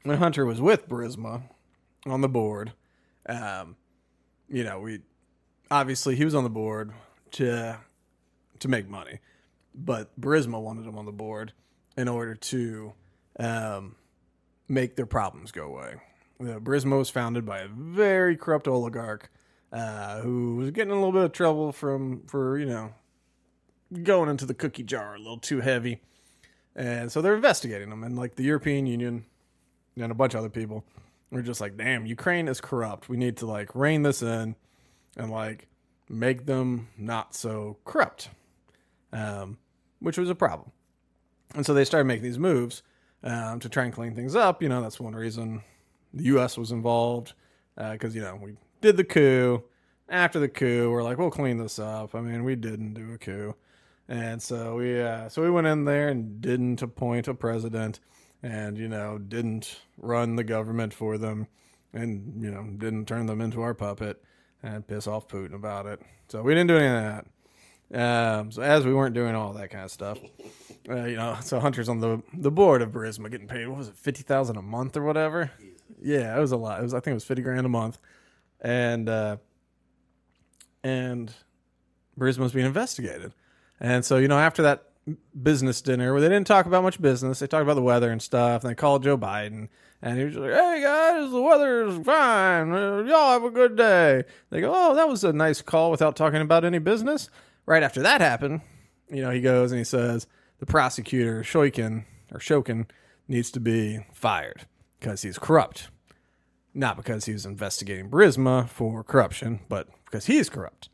when Hunter was with Burisma on the board, um, you know, we obviously he was on the board to to make money, but Burisma wanted him on the board in order to um, make their problems go away. The Burisma was founded by a very corrupt oligarch uh, who was getting in a little bit of trouble from for you know going into the cookie jar a little too heavy, and so they're investigating them. And like the European Union and a bunch of other people were just like, "Damn, Ukraine is corrupt. We need to like rein this in and like make them not so corrupt," um, which was a problem. And so they started making these moves um, to try and clean things up. You know, that's one reason the U.S. was involved because you know we did the coup. After the coup, we're like, we'll clean this up. I mean, we didn't do a coup, and so we uh, so we went in there and didn't appoint a president, and you know didn't run the government for them, and you know didn't turn them into our puppet and piss off Putin about it. So we didn't do any of that. Um, so as we weren't doing all that kind of stuff, uh, you know, so Hunter's on the the board of Burisma getting paid. What was it, fifty thousand a month or whatever? Yeah, it was a lot. It was I think it was fifty grand a month, and uh, and Burisma was being investigated. And so you know after that business dinner where they didn't talk about much business, they talked about the weather and stuff. And they called Joe Biden, and he was like, "Hey guys, the weather's fine. Uh, y'all have a good day." They go, "Oh, that was a nice call without talking about any business." Right after that happened, you know, he goes and he says the prosecutor Shoikin or Shokin needs to be fired because he's corrupt. not because he was investigating Burisma for corruption, but because he's corrupt.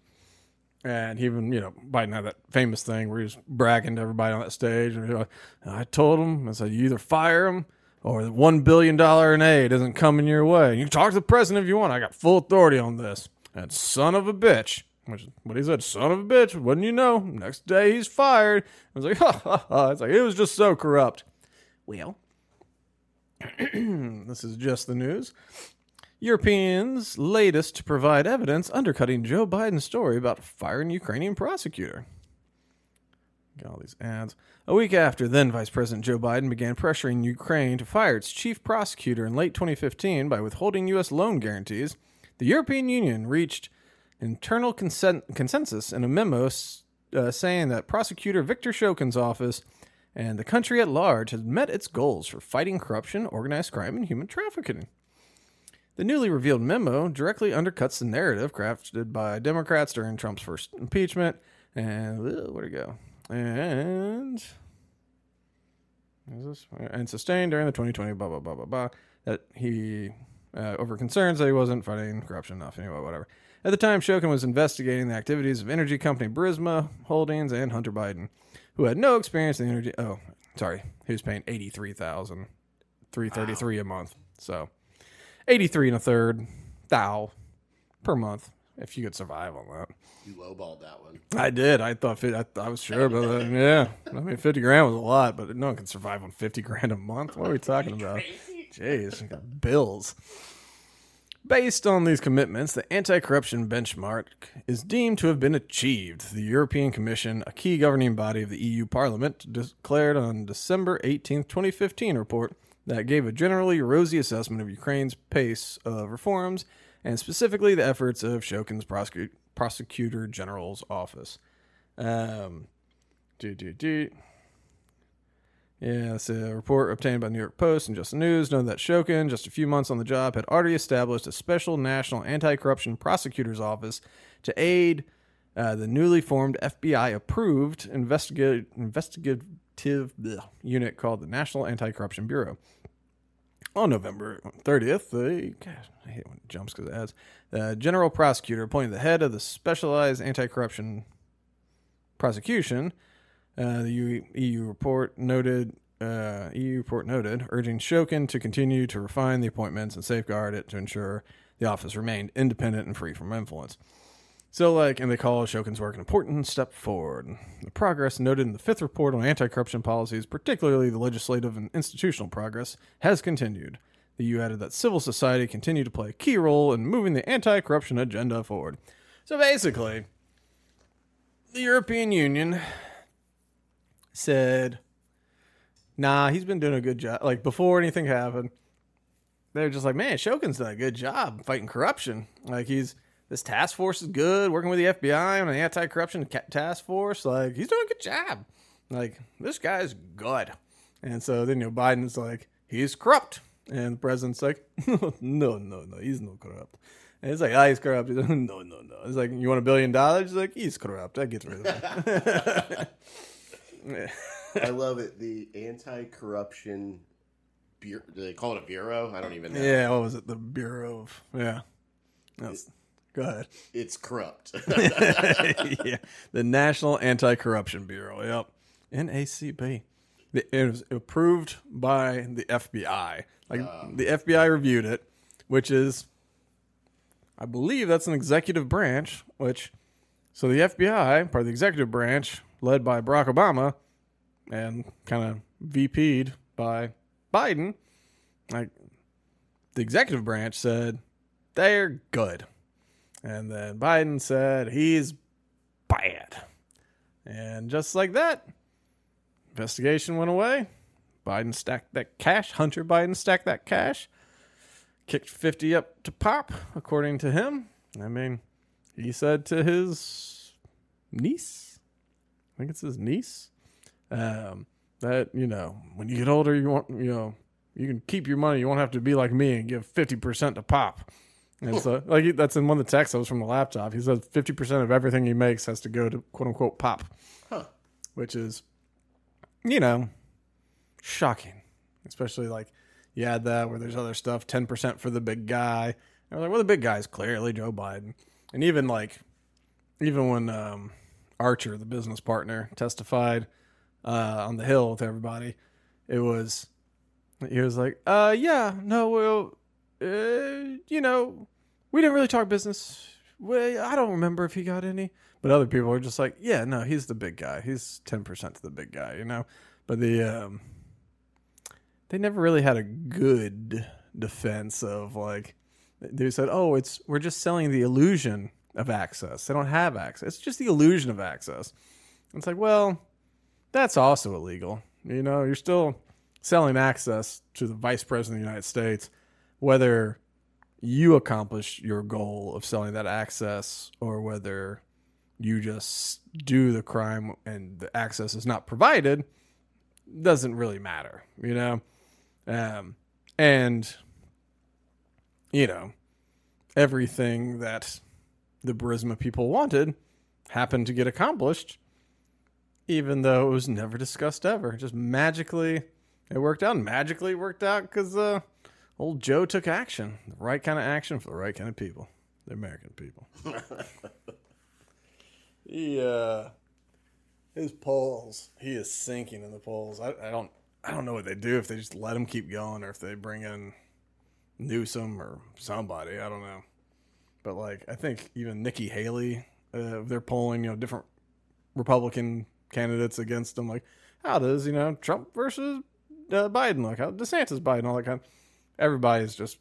And even, you know, Biden had that famous thing where he was bragging to everybody on that stage. And I told him, I said, you either fire him or the $1 billion in aid isn't coming your way. You can talk to the president if you want. I got full authority on this. And son of a bitch, which is what he said, son of a bitch, wouldn't you know? Next day he's fired. I was like, ha ha ha. It's like, it was just so corrupt. Well, this is just the news. Europeans' latest to provide evidence undercutting Joe Biden's story about firing Ukrainian prosecutor. Got all these ads. A week after then Vice President Joe Biden began pressuring Ukraine to fire its chief prosecutor in late 2015 by withholding U.S. loan guarantees, the European Union reached internal consensus in a memo uh, saying that prosecutor Viktor Shokin's office and the country at large has met its goals for fighting corruption, organized crime, and human trafficking. The newly revealed memo directly undercuts the narrative crafted by Democrats during Trump's first impeachment. And where'd it go? And is this and sustained during the 2020 blah blah blah blah blah that he uh, over concerns that he wasn't fighting corruption enough. Anyway, whatever. At the time, Shokin was investigating the activities of energy company Burisma Holdings and Hunter Biden, who had no experience in energy. Oh, sorry, he was paying eighty three thousand three thirty three a month. So 83 and a third thou per month if you could survive on that. You lowballed that one. I did. I thought I, I was sure about that. Yeah. I mean, 50 grand was a lot, but no one can survive on 50 grand a month. What are we talking about? Jeez, got bills. Based on these commitments, the anti corruption benchmark is deemed to have been achieved. The European Commission, a key governing body of the EU Parliament, declared on December 18, 2015 report that gave a generally rosy assessment of Ukraine's pace of reforms and specifically the efforts of Shokin's prosecu- prosecutor general's office. Um, do, do, do. Yeah, it's a report obtained by New York Post and Just News noted that Shokin, just a few months on the job, had already established a special national anti corruption prosecutor's office to aid uh, the newly formed FBI approved investigative, investigative unit called the National Anti Corruption Bureau. On November 30th, the gosh, I hate when it jumps because it adds. The general prosecutor appointed the head of the specialized anti corruption prosecution. Uh, the EU, EU report noted. Uh, EU report noted, urging Shokin to continue to refine the appointments and safeguard it to ensure the office remained independent and free from influence. So, like, and they call Shokin's work an important step forward. The progress noted in the fifth report on anti corruption policies, particularly the legislative and institutional progress, has continued. The EU added that civil society continued to play a key role in moving the anti corruption agenda forward. So basically, the European Union said, nah, he's been doing a good job. Like, before anything happened, they're just like, man, Shokin's done a good job fighting corruption. Like, he's this task force is good, working with the FBI on an anti-corruption task force. Like he's doing a good job. Like this guy's good. And so then you know Biden's like he's corrupt, and the president's like no no no he's not corrupt. And it's like ah oh, he's corrupt. He's like, no no no. It's like you want a billion dollars? He's like he's corrupt. That gets rid of him. I love it. The anti-corruption. Bureau, do they call it a bureau? I don't even know. Yeah, what was it? The Bureau of yeah. That's, Go ahead. It's corrupt. yeah. The National Anti Corruption Bureau. Yep. NACB. It was approved by the FBI. Like uh, the FBI reviewed it, which is, I believe that's an executive branch. Which, so the FBI, part of the executive branch, led by Barack Obama, and kind of VP'd by Biden, like the executive branch said they're good. And then Biden said he's bad. And just like that, investigation went away. Biden stacked that cash. Hunter Biden stacked that cash. Kicked 50 up to pop, according to him. I mean, he said to his niece, I think it's his niece, um, that, you know, when you get older, you want, you know, you can keep your money. You won't have to be like me and give 50% to pop. And so, like, that's in one of the texts that was from the laptop. He says 50% of everything he makes has to go to quote unquote pop, huh. which is, you know, shocking. Especially like you had that where there's other stuff, ten percent for the big guy. And we're like, well, the big guy's clearly Joe Biden, and even like, even when um, Archer, the business partner, testified uh, on the Hill with everybody, it was he was like, uh, yeah, no, well, uh, you know, we didn't really talk business. Well, I don't remember if he got any, but other people are just like, yeah, no, he's the big guy. He's ten percent to the big guy, you know. But the um, they never really had a good defense of like they said, oh, it's we're just selling the illusion of access. They don't have access. It's just the illusion of access. It's like, well, that's also illegal. You know, you're still selling access to the vice president of the United States, whether you accomplish your goal of selling that access or whether you just do the crime and the access is not provided doesn't really matter, you know? Um, and, you know, everything that the Burisma people wanted happened to get accomplished, even though it was never discussed ever. Just magically, it worked out. Magically worked out because uh, old Joe took action, the right kind of action for the right kind of people, the American people. he, uh, his polls, he is sinking in the polls. I, I don't, I don't know what they do if they just let him keep going or if they bring in Newsom or somebody. I don't know. But like, I think even Nikki Haley, uh, they're polling, you know, different Republican candidates against him. Like, how does you know Trump versus uh, Biden look? How DeSantis Biden all that kind. Of, everybody's just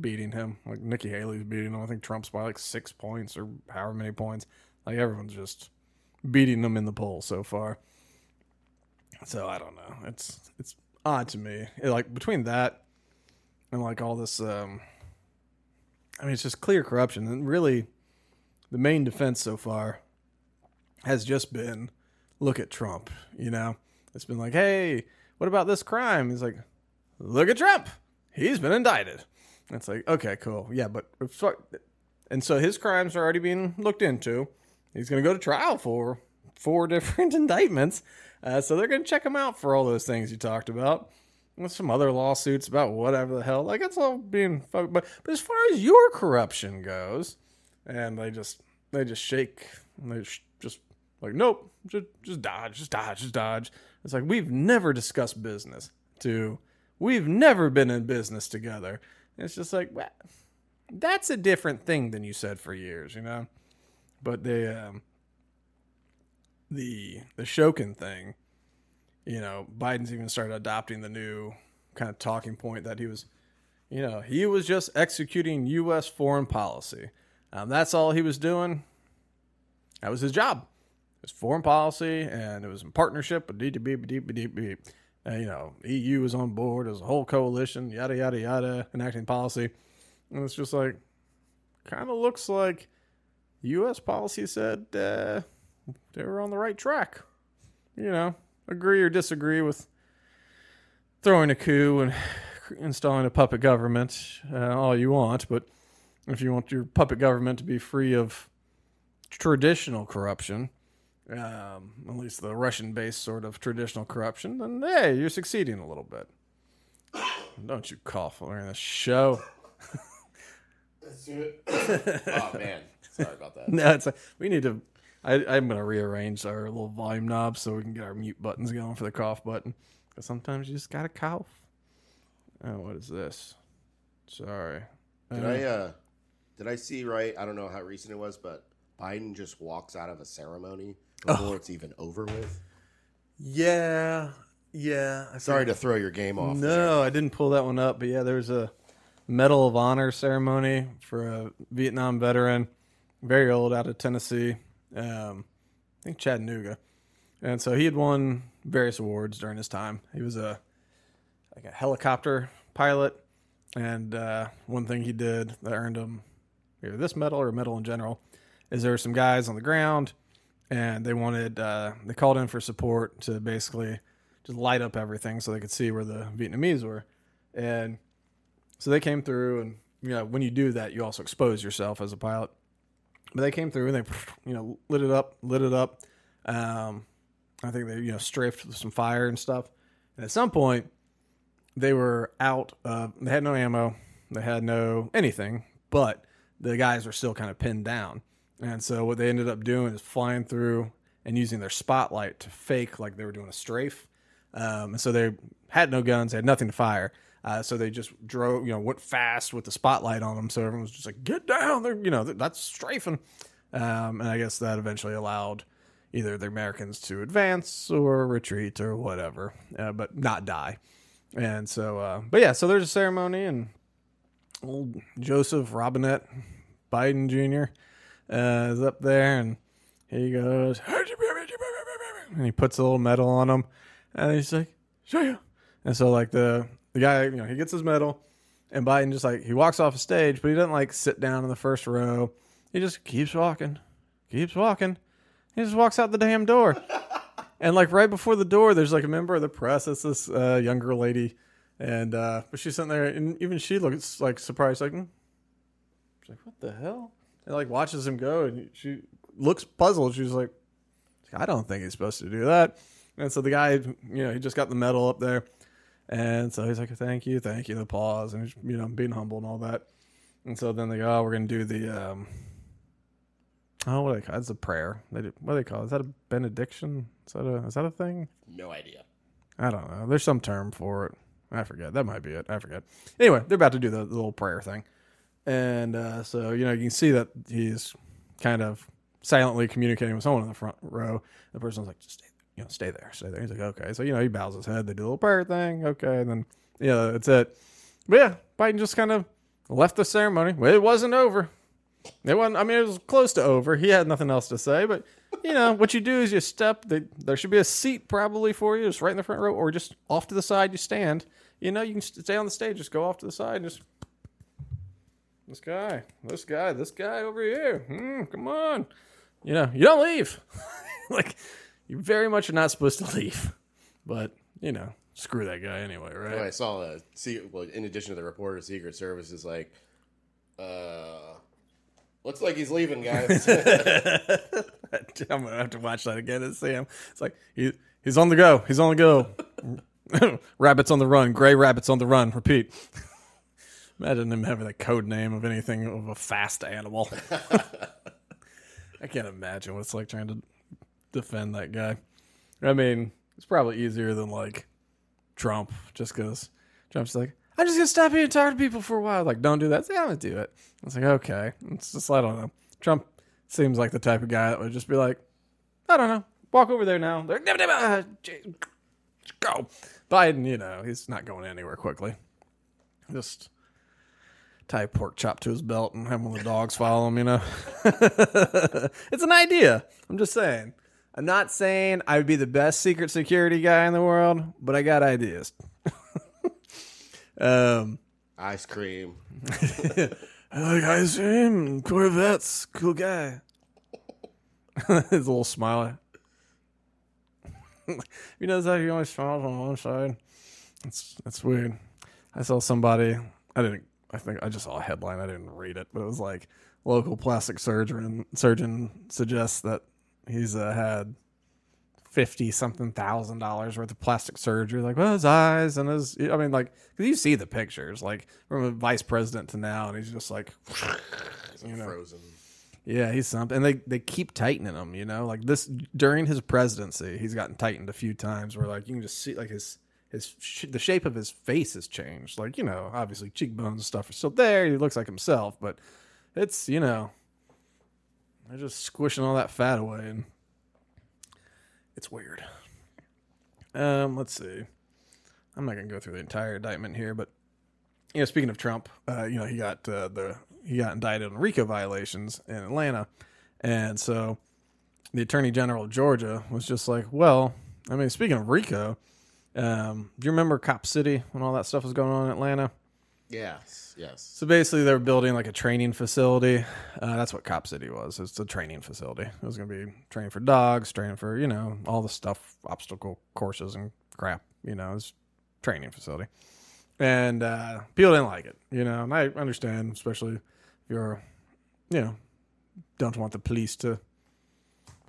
beating him. Like Nikki Haley's beating him. I think Trump's by like six points or however many points. Like everyone's just beating them in the poll so far. So I don't know. It's it's odd to me. It, like between that and like all this um I mean it's just clear corruption and really the main defense so far has just been look at Trump, you know. It's been like, "Hey, what about this crime?" He's like, "Look at Trump. He's been indicted." It's like, "Okay, cool. Yeah, but and so his crimes are already being looked into. He's going to go to trial for four different indictments. Uh, so they're going to check him out for all those things you talked about. With some other lawsuits about whatever the hell. Like, it's all being. fucked. But, but as far as your corruption goes, and they just they just shake. They just like, nope, just, just dodge, just dodge, just dodge. It's like, we've never discussed business to, we've never been in business together. And it's just like, well, that's a different thing than you said for years, you know? But they, um, the, the Shokin thing, you know, Biden's even started adopting the new kind of talking point that he was, you know, he was just executing U.S. foreign policy. Um, that's all he was doing. That was his job. It was foreign policy, and it was in partnership with DDB, uh, you know, EU is on board as a whole coalition, yada yada yada, enacting policy, and it's just like, kind of looks like U.S. policy said uh, they were on the right track. You know, agree or disagree with throwing a coup and installing a puppet government uh, all you want, but if you want your puppet government to be free of traditional corruption, um, at least the Russian based sort of traditional corruption, then hey, you're succeeding a little bit. Don't you cough during the show. oh man, sorry about that. no, it's we need to. I, I'm going to rearrange our little volume knobs so we can get our mute buttons going for the cough button. Because sometimes you just got to cough. Oh, what is this? Sorry. Did I uh did I see right? I don't know how recent it was, but Biden just walks out of a ceremony before it's even over with. Yeah, yeah. I Sorry to throw your game off. there. No, I didn't pull that one up, but yeah, there was a Medal of Honor ceremony for a Vietnam veteran, very old, out of Tennessee. Um, I think Chattanooga, and so he had won various awards during his time. He was a like a helicopter pilot, and uh, one thing he did that earned him either this medal or a medal in general is there were some guys on the ground and they wanted uh, they called in for support to basically just light up everything so they could see where the Vietnamese were, and so they came through and you know when you do that you also expose yourself as a pilot. But they came through and they you know lit it up, lit it up. Um, I think they you know strafed with some fire and stuff. And at some point, they were out. Uh, they had no ammo. They had no anything. But the guys were still kind of pinned down. And so what they ended up doing is flying through and using their spotlight to fake like they were doing a strafe. Um, and so they had no guns, they had nothing to fire. Uh, so they just drove, you know, went fast with the spotlight on them. So everyone was just like, "Get down!" They're, you know, that's strafing. Um, and I guess that eventually allowed either the Americans to advance or retreat or whatever, uh, but not die. And so, uh, but yeah, so there's a ceremony, and old Joseph Robinette Biden Jr. Uh, is up there, and he goes, and he puts a little medal on him, and he's like, "Show you." And so, like the the guy, you know, he gets his medal, and Biden just like he walks off the stage, but he doesn't like sit down in the first row. He just keeps walking, keeps walking. He just walks out the damn door. And like right before the door, there's like a member of the press. It's this uh, younger lady, and uh, but she's sitting there, and even she looks like surprised, like, hmm. she's like, "What the hell?" And like watches him go, and she looks puzzled. She's like, "I don't think he's supposed to do that." And so the guy, you know, he just got the medal up there, and so he's like, "Thank you, thank you." The pause, and he's, you know, being humble and all that. And so then they go, "Oh, we're gonna do the." um Oh, what do they call? It's a prayer. They do, what do they call? It? Is that a benediction? Is that a is that a thing? No idea. I don't know. There's some term for it. I forget. That might be it. I forget. Anyway, they're about to do the, the little prayer thing, and uh, so you know you can see that he's kind of silently communicating with someone in the front row. The person's like, "Just stay, you know, stay there, stay there." He's like, "Okay." So you know he bows his head. They do a little prayer thing. Okay, and then yeah, that's it. But yeah, Biden just kind of left the ceremony. Well, it wasn't over. It wasn't. I mean, it was close to over. He had nothing else to say, but you know what you do is you step. They, there should be a seat probably for you, just right in the front row, or just off to the side. You stand. You know, you can stay on the stage. Just go off to the side and just this guy, this guy, this guy over here. Hmm, come on. You know, you don't leave. like you very much are not supposed to leave, but you know, screw that guy anyway, right? Oh, I saw a see. Well, in addition to the reporter, Secret Service is like, uh, looks like he's leaving, guys. I'm gonna have to watch that again and see him. It's like he he's on the go. He's on the go. rabbits on the run. Gray rabbits on the run. Repeat. Imagine him having the code name of anything of a fast animal. I can't imagine what it's like trying to defend that guy. I mean, it's probably easier than like Trump, just because Trump's like, I'm just gonna stop being tired of people for a while. Like, don't do that. Say, I'm gonna do it. It's like, okay. It's just I don't know. Trump seems like the type of guy that would just be like, I don't know, walk over there now. They're like, "Uh, j- go. Biden, you know, he's not going anywhere quickly. Just tie a pork chop to his belt and have one of the dogs follow him. You know, it's an idea. I'm just saying. I'm not saying I would be the best secret security guy in the world, but I got ideas. um. Ice cream. I like ice cream, Corvettes, cool guy. His little smile. you notice how he always smiles on one side? That's that's weird. I saw somebody. I didn't. I think I just saw a headline. I didn't read it, but it was like local plastic surgeon surgeon suggests that he's uh, had fifty something thousand dollars worth of plastic surgery. Like, well, his eyes and his. I mean, like, because you see the pictures, like from a vice president to now, and he's just like, you know, Frozen. yeah, he's something. And they they keep tightening him. You know, like this during his presidency, he's gotten tightened a few times. Where like you can just see like his his sh- the shape of his face has changed. Like you know, obviously cheekbones and stuff are still there. He looks like himself, but it's you know, they're just squishing all that fat away, and it's weird. Um, let's see. I'm not gonna go through the entire indictment here, but you know, speaking of Trump, uh, you know, he got uh, the he got indicted on RICO violations in Atlanta, and so the Attorney General of Georgia was just like, well, I mean, speaking of RICO, um, do you remember Cop City when all that stuff was going on in Atlanta? Yes. Yes. So basically, they were building like a training facility. Uh, that's what Cop City was. It's a training facility. It was going to be training for dogs, training for you know all the stuff, obstacle courses and crap. You know, it's training facility. And uh, people didn't like it. You know, and I understand, especially if you're, you know, don't want the police to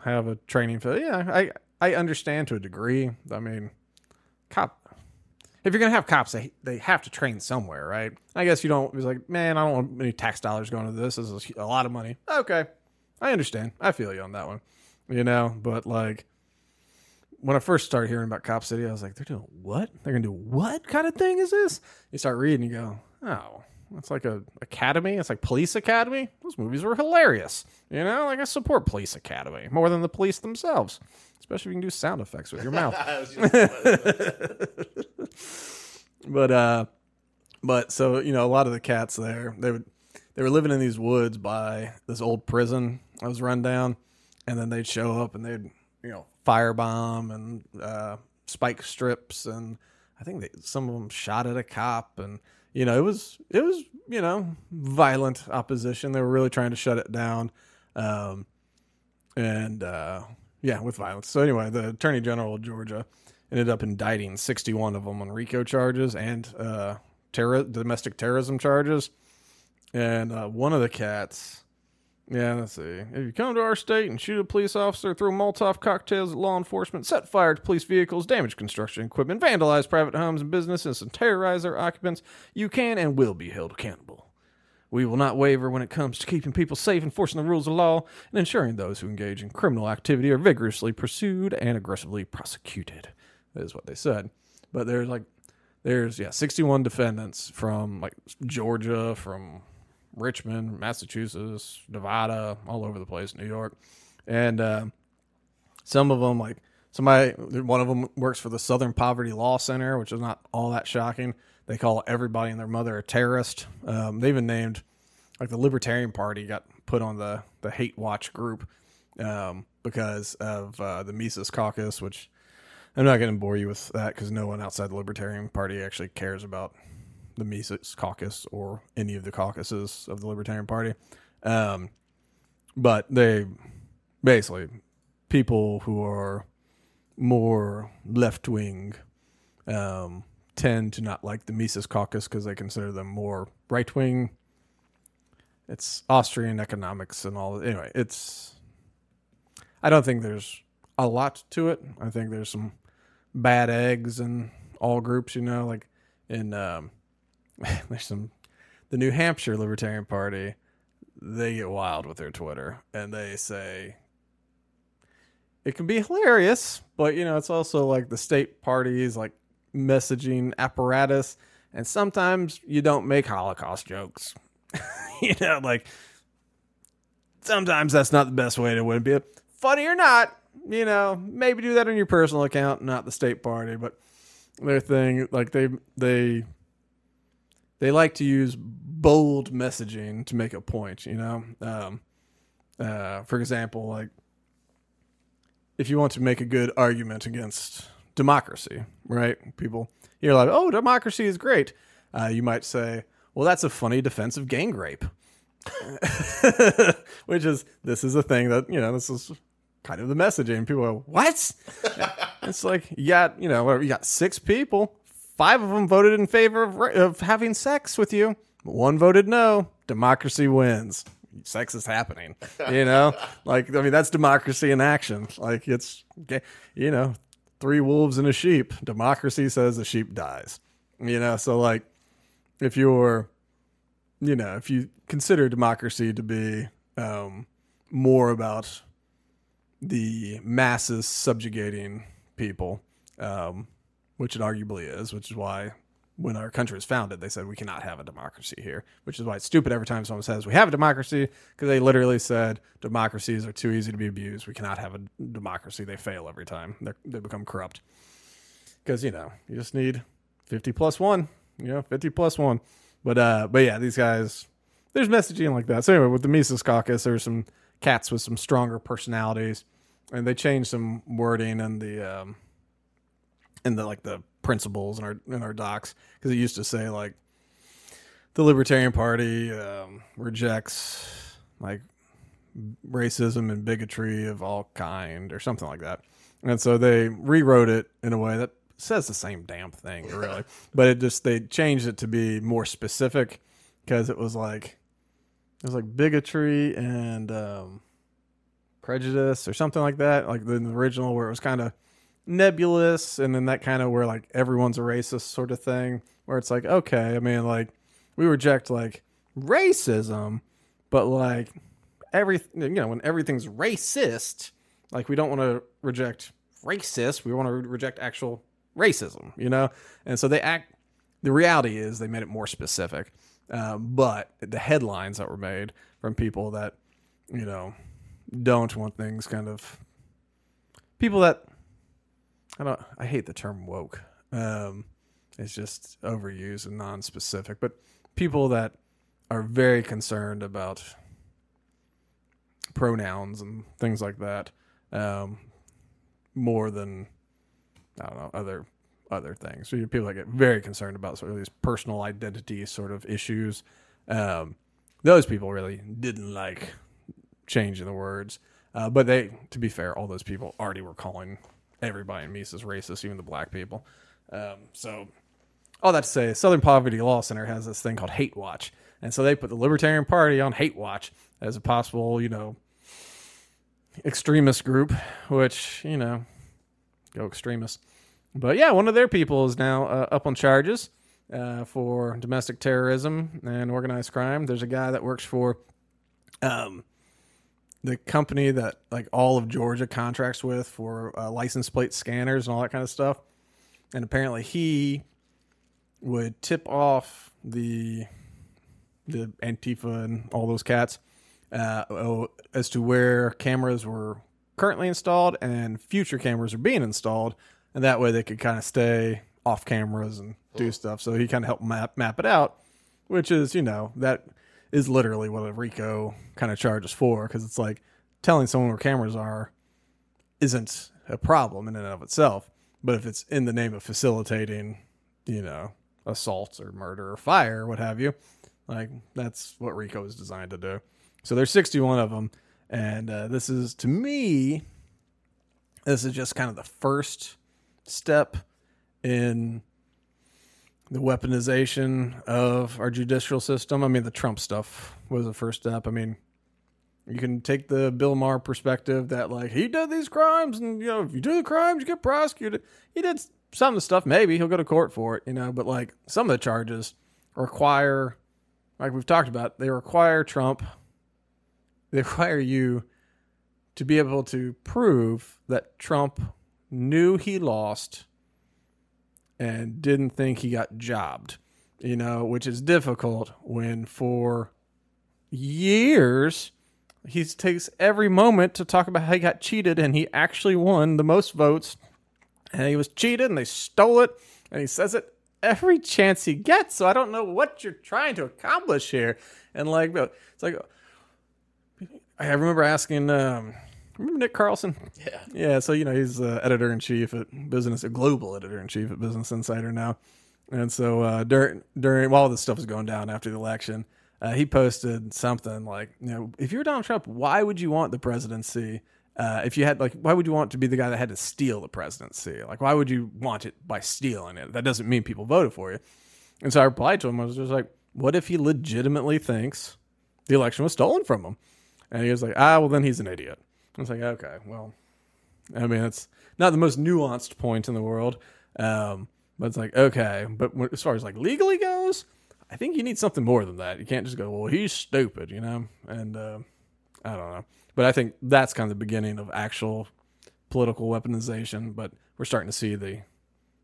have a training facility. Yeah, I I understand to a degree. I mean, cop. if you're gonna have cops, they they have to train somewhere, right? I guess you don't. It's like, man, I don't want any tax dollars going to this. This is a lot of money. Okay, I understand. I feel you on that one. You know, but like when I first started hearing about Cop City, I was like, they're doing what? They're gonna do what kind of thing is this? You start reading, you go, oh, it's like a academy. It's like police academy. Those movies were hilarious. You know, like I support police academy more than the police themselves, especially if you can do sound effects with your mouth. I was just- but uh but so you know a lot of the cats there they would they were living in these woods by this old prison that was run down and then they'd show up and they'd you know firebomb and uh spike strips and i think they, some of them shot at a cop and you know it was it was you know violent opposition they were really trying to shut it down um and uh yeah with violence so anyway the attorney general of georgia ended up indicting 61 of them on RICO charges and uh, terror, domestic terrorism charges. And uh, one of the cats, yeah, let's see. If you come to our state and shoot a police officer, throw Molotov cocktails at law enforcement, set fire to police vehicles, damage construction equipment, vandalize private homes and businesses, and terrorize their occupants, you can and will be held accountable. We will not waver when it comes to keeping people safe, enforcing the rules of law, and ensuring those who engage in criminal activity are vigorously pursued and aggressively prosecuted. That is what they said. But there's like, there's yeah, 61 defendants from like Georgia, from Richmond, Massachusetts, Nevada, all over the place, New York, and uh, some of them like somebody, one of them works for the Southern Poverty Law Center, which is not all that shocking. They call everybody and their mother a terrorist. Um, they even named like the Libertarian Party got put on the the hate watch group um, because of uh, the Mises Caucus, which I'm not going to bore you with that because no one outside the Libertarian Party actually cares about the Mises Caucus or any of the caucuses of the Libertarian Party. Um, but they basically people who are more left wing um, tend to not like the Mises Caucus because they consider them more right wing. It's Austrian economics and all. Anyway, it's. I don't think there's a lot to it. I think there's some bad eggs in all groups. You know, like in um, there's some the New Hampshire Libertarian Party. They get wild with their Twitter and they say it can be hilarious, but you know, it's also like the state parties like messaging apparatus, and sometimes you don't make Holocaust jokes. you know, like sometimes that's not the best way to win. Be funny or not, you know, maybe do that on your personal account, not the state party. But their thing, like they they they like to use bold messaging to make a point. You know, um, uh, for example, like if you want to make a good argument against democracy, right? People, you're like, oh, democracy is great. Uh, you might say, well, that's a funny defense of gang rape, which is this is a thing that you know this is kind of the messaging. People go, what? it's like you got you know whatever you got six people, five of them voted in favor of, of having sex with you, one voted no. Democracy wins. Sex is happening. You know, like I mean that's democracy in action. Like it's you know three wolves and a sheep. Democracy says the sheep dies. You know, so like if you're, you know, if you consider democracy to be um, more about the masses subjugating people, um, which it arguably is, which is why when our country was founded, they said we cannot have a democracy here, which is why it's stupid every time someone says we have a democracy because they literally said democracies are too easy to be abused. We cannot have a democracy. They fail every time. They're, they become corrupt because you know you just need fifty plus one. You know, fifty plus one. But uh, but yeah, these guys, there's messaging like that. So anyway, with the Mises Caucus, there's some cats with some stronger personalities, and they changed some wording in the um, in the like the principles in our in our docs because it used to say like the Libertarian Party um, rejects like racism and bigotry of all kind or something like that, and so they rewrote it in a way that says the same damn thing really, but it just they changed it to be more specific because it was like it was like bigotry and um, prejudice or something like that, like the original where it was kind of nebulous, and then that kind of where like everyone's a racist sort of thing, where it's like, okay, I mean, like we reject like racism, but like every you know when everything's racist, like we don't want to reject racist, we want to reject actual racism, you know, and so they act. The reality is they made it more specific, um, but the headlines that were made from people that you know don't want things kind of people that I don't I hate the term woke. Um it's just overused and non-specific, but people that are very concerned about pronouns and things like that um more than I don't know other other things. So people that get very concerned about sort of these personal identity sort of issues. Um those people really didn't like changing the words. Uh, but they, to be fair, all those people already were calling everybody in Mises racist, even the black people. Um, so, all that to say, Southern Poverty Law Center has this thing called Hate Watch, and so they put the Libertarian Party on Hate Watch as a possible, you know, extremist group. Which you know, go extremists. But yeah, one of their people is now uh, up on charges uh, for domestic terrorism and organized crime. There's a guy that works for um, the company that like all of Georgia contracts with for uh, license plate scanners and all that kind of stuff. And apparently he would tip off the the Antifa and all those cats uh, as to where cameras were currently installed and future cameras are being installed, and that way they could kind of stay off cameras and do stuff. So he kind of helped map map it out, which is you know that is literally what a RICO kind of charge is for because it's like telling someone where cameras are isn't a problem in and of itself. But if it's in the name of facilitating, you know, assaults or murder or fire or what have you, like that's what RICO is designed to do. So there's 61 of them. And uh, this is, to me, this is just kind of the first step in the weaponization of our judicial system. I mean, the Trump stuff was the first step. I mean, you can take the Bill Maher perspective that like he did these crimes, and you know, if you do the crimes, you get prosecuted. He did some of the stuff. Maybe he'll go to court for it, you know. But like some of the charges require, like we've talked about, they require Trump. They require you to be able to prove that Trump knew he lost and didn't think he got jobbed, you know, which is difficult when for years he takes every moment to talk about how he got cheated and he actually won the most votes. And he was cheated and they stole it and he says it every chance he gets. So i don't know what you're trying to accomplish here. And like it's like i remember asking um remember nick carlson Yeah. yeah, so you know he's uh, editor in chief at Business, a global editor in chief at Business Insider now, and so uh, during during while this stuff was going down after the election, uh, he posted something like, you know, if you're Donald Trump, why would you want the presidency? Uh, if you had like, why would you want to be the guy that had to steal the presidency? Like, why would you want it by stealing it? That doesn't mean people voted for you. And so I replied to him. I was just like, what if he legitimately thinks the election was stolen from him? And he was like, ah, well, then he's an idiot. I was like, okay, well, I mean, it's not the most nuanced point in the world, um, but it's like, okay, but as far as like legally goes, I think you need something more than that. You can't just go, well, he's stupid, you know? And uh, I don't know. But I think that's kind of the beginning of actual political weaponization, but we're starting to see the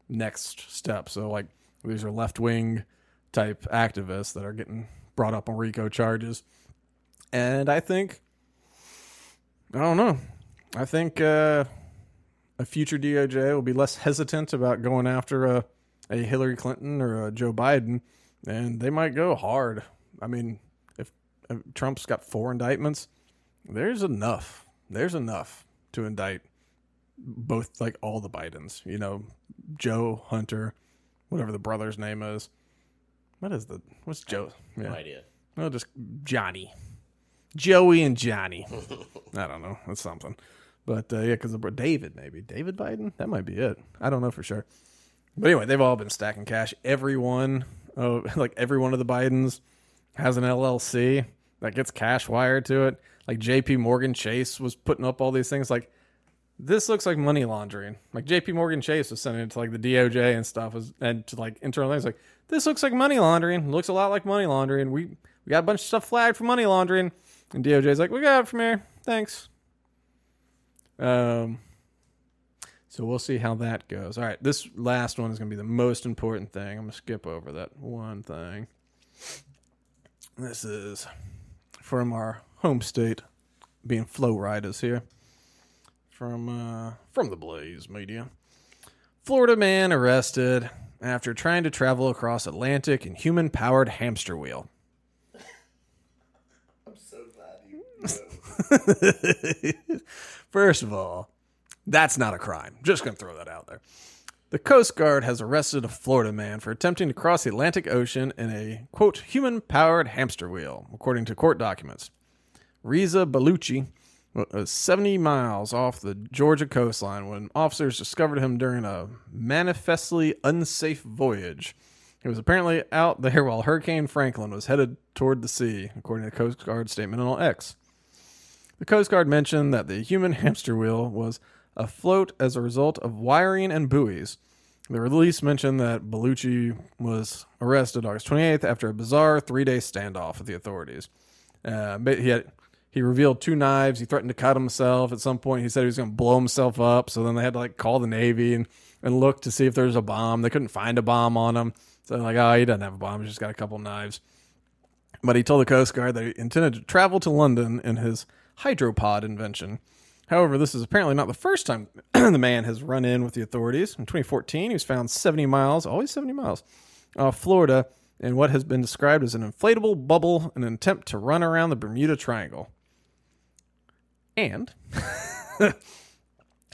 next step. So, like, these are left wing type activists that are getting brought up on RICO charges. And I think, I don't know. I think uh, a future DOJ will be less hesitant about going after a, a Hillary Clinton or a Joe Biden, and they might go hard. I mean, if, if Trump's got four indictments, there's enough. There's enough to indict both, like all the Bidens. You know, Joe Hunter, whatever the brother's name is. What is the what's Joe? No idea. Well, just Johnny, Joey, and Johnny. I don't know. That's something. But uh, yeah, because David maybe David Biden. That might be it. I don't know for sure. But anyway, they've all been stacking cash. Everyone, oh, like every one of the Bidens has an LLC that gets cash wired to it. Like J.P. Morgan Chase was putting up all these things. Like this looks like money laundering. Like J.P. Morgan Chase was sending it to like the DOJ and stuff, was, and to like internal things. Like this looks like money laundering. Looks a lot like money laundering. We we got a bunch of stuff flagged for money laundering, and DOJ's like, we got it from here. Thanks. Um. So we'll see how that goes. All right, this last one is going to be the most important thing. I'm going to skip over that one thing. This is from our home state, being Flow Riders here from uh, from the Blaze Media. Florida man arrested after trying to travel across Atlantic in human-powered hamster wheel. I'm so glad you. First of all, that's not a crime. Just gonna throw that out there. The Coast Guard has arrested a Florida man for attempting to cross the Atlantic Ocean in a quote human-powered hamster wheel, according to court documents. Reza Baluchi was 70 miles off the Georgia coastline when officers discovered him during a manifestly unsafe voyage. He was apparently out there while Hurricane Franklin was headed toward the sea, according to the Coast Guard statement on X. The Coast Guard mentioned that the human hamster wheel was afloat as a result of wiring and buoys. The release mentioned that Baluchi was arrested August 28th after a bizarre three day standoff with the authorities. Uh, he had he revealed two knives. He threatened to cut himself at some point. He said he was going to blow himself up. So then they had to like call the Navy and, and look to see if there was a bomb. They couldn't find a bomb on him. So they're like, oh, he doesn't have a bomb. He's just got a couple knives. But he told the Coast Guard that he intended to travel to London in his hydropod invention. However, this is apparently not the first time the man has run in with the authorities. In 2014, he was found 70 miles, always 70 miles, off Florida in what has been described as an inflatable bubble in an attempt to run around the Bermuda Triangle. And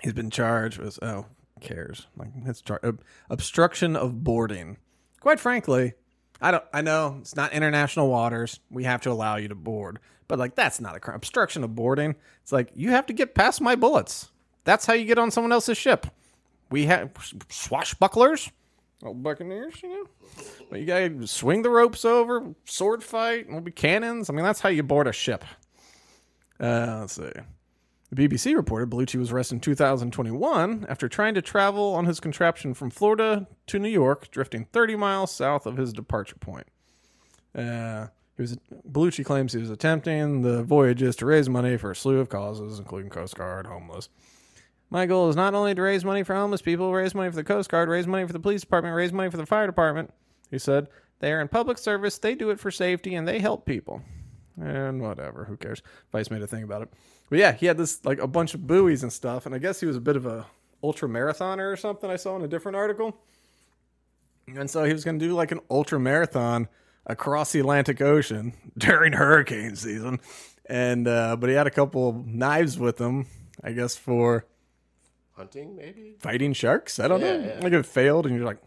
he's been charged with, oh, cares? Like, it's char- ob- obstruction of boarding. Quite frankly, I don't. I know it's not international waters. We have to allow you to board, but like that's not a crime. Obstruction of boarding. It's like you have to get past my bullets. That's how you get on someone else's ship. We have swashbucklers, oh, buccaneers, you know. But you gotta swing the ropes over, sword fight, we'll be cannons. I mean, that's how you board a ship. Uh, let's see. The BBC reported Baluchi was arrested in 2021 after trying to travel on his contraption from Florida to New York, drifting 30 miles south of his departure point. Uh, he was Baluchi claims he was attempting the voyages to raise money for a slew of causes, including Coast Guard, homeless. My goal is not only to raise money for homeless people, raise money for the Coast Guard, raise money for the police department, raise money for the fire department. He said, They are in public service, they do it for safety, and they help people. And whatever, who cares? Vice made a thing about it. But yeah, he had this like a bunch of buoys and stuff, and I guess he was a bit of a ultra marathoner or something. I saw in a different article, and so he was going to do like an ultra marathon across the Atlantic Ocean during hurricane season, and uh, but he had a couple knives with him, I guess for Hunting, maybe? fighting sharks. I don't Yeah, know. yeah. Like it failed, and you're like,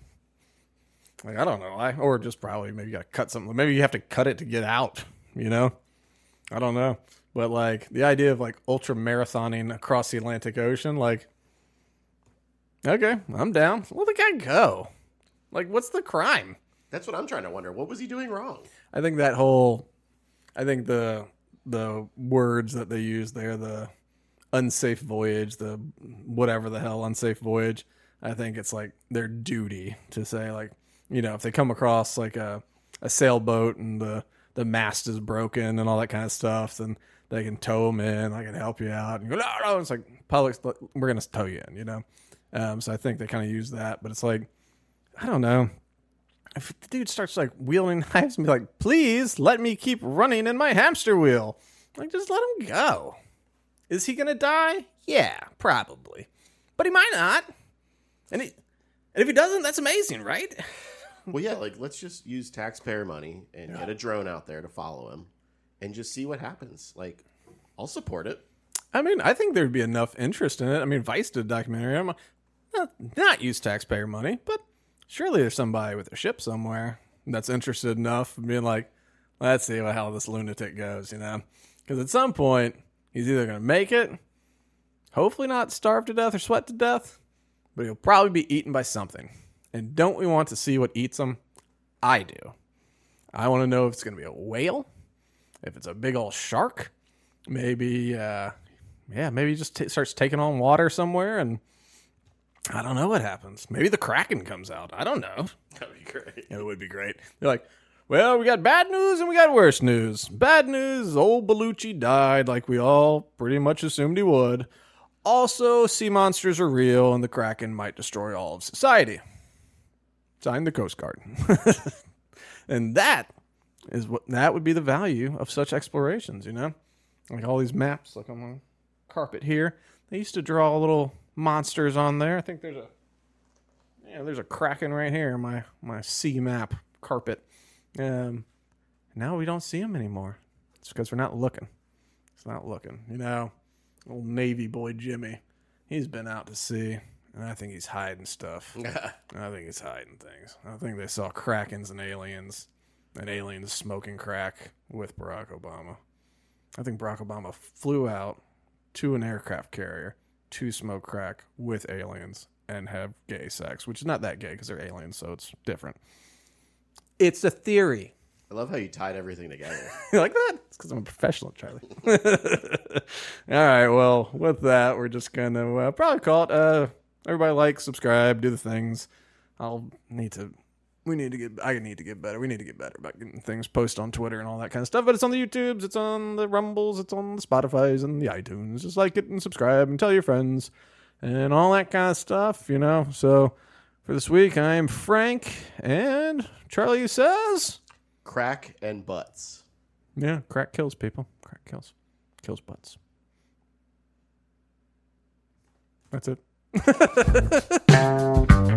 like I don't know, I or just probably maybe you got to cut something. Maybe you have to cut it to get out. You know, I don't know. But like the idea of like ultra marathoning across the Atlantic Ocean, like, okay, I'm down. Let the guy go. Like, what's the crime? That's what I'm trying to wonder. What was he doing wrong? I think that whole, I think the the words that they use there, the unsafe voyage, the whatever the hell unsafe voyage. I think it's like their duty to say like, you know, if they come across like a a sailboat and the the mast is broken and all that kind of stuff, then they can tow them in. I can help you out. And go, no, no. It's like public. We're gonna tow you in. You know. Um, so I think they kind of use that, but it's like, I don't know if the dude starts like wielding knives and be like, please let me keep running in my hamster wheel. Like, just let him go. Is he gonna die? Yeah, probably. But he might not. And, he, and if he doesn't, that's amazing, right? Well, yeah, like let's just use taxpayer money and get a drone out there to follow him and just see what happens. Like, I'll support it. I mean, I think there'd be enough interest in it. I mean, Vice did a documentary. I'm not, not use taxpayer money, but surely there's somebody with a ship somewhere that's interested enough in being like, let's see how this lunatic goes, you know? Because at some point, he's either going to make it, hopefully not starve to death or sweat to death, but he'll probably be eaten by something. And don't we want to see what eats him? I do. I want to know if it's going to be a whale, if it's a big old shark, maybe uh, yeah, maybe he just t- starts taking on water somewhere, and I don't know what happens. Maybe the Kraken comes out. I don't know. That'd be great. It would be great. They're like, well, we got bad news and we got worse news. Bad news, old Belushi died like we all pretty much assumed he would. Also, sea monsters are real and the Kraken might destroy all of society. Signed the Coast Guard. and that is what that would be the value of such explorations, you know? Like all these maps, like on my carpet here. They used to draw a little monsters on there. I think there's a yeah, there's a kraken right here, my my sea map carpet. Um, now we don't see him anymore. It's because we're not looking. It's not looking. You know, old Navy boy Jimmy, he's been out to sea, and I think he's hiding stuff. I think he's hiding things. I think they saw krakens and aliens, and aliens smoking crack with Barack Obama. I think Barack Obama flew out to an aircraft carrier to smoke crack with aliens and have gay sex, which is not that gay because they're aliens, so it's different. It's a theory. I love how you tied everything together. You like that? It's because I'm a professional, Charlie. All right. Well, with that, we're just gonna uh, probably call it. Uh, everybody like, subscribe, do the things. I'll need to. We need to get. I need to get better. We need to get better about getting things posted on Twitter and all that kind of stuff. But it's on the YouTubes, it's on the Rumbles, it's on the Spotify's and the iTunes. Just like it and subscribe and tell your friends and all that kind of stuff. You know. So for this week, I am Frank and Charlie says. Crack and butts. Yeah, crack kills people. Crack kills. Kills butts. That's it.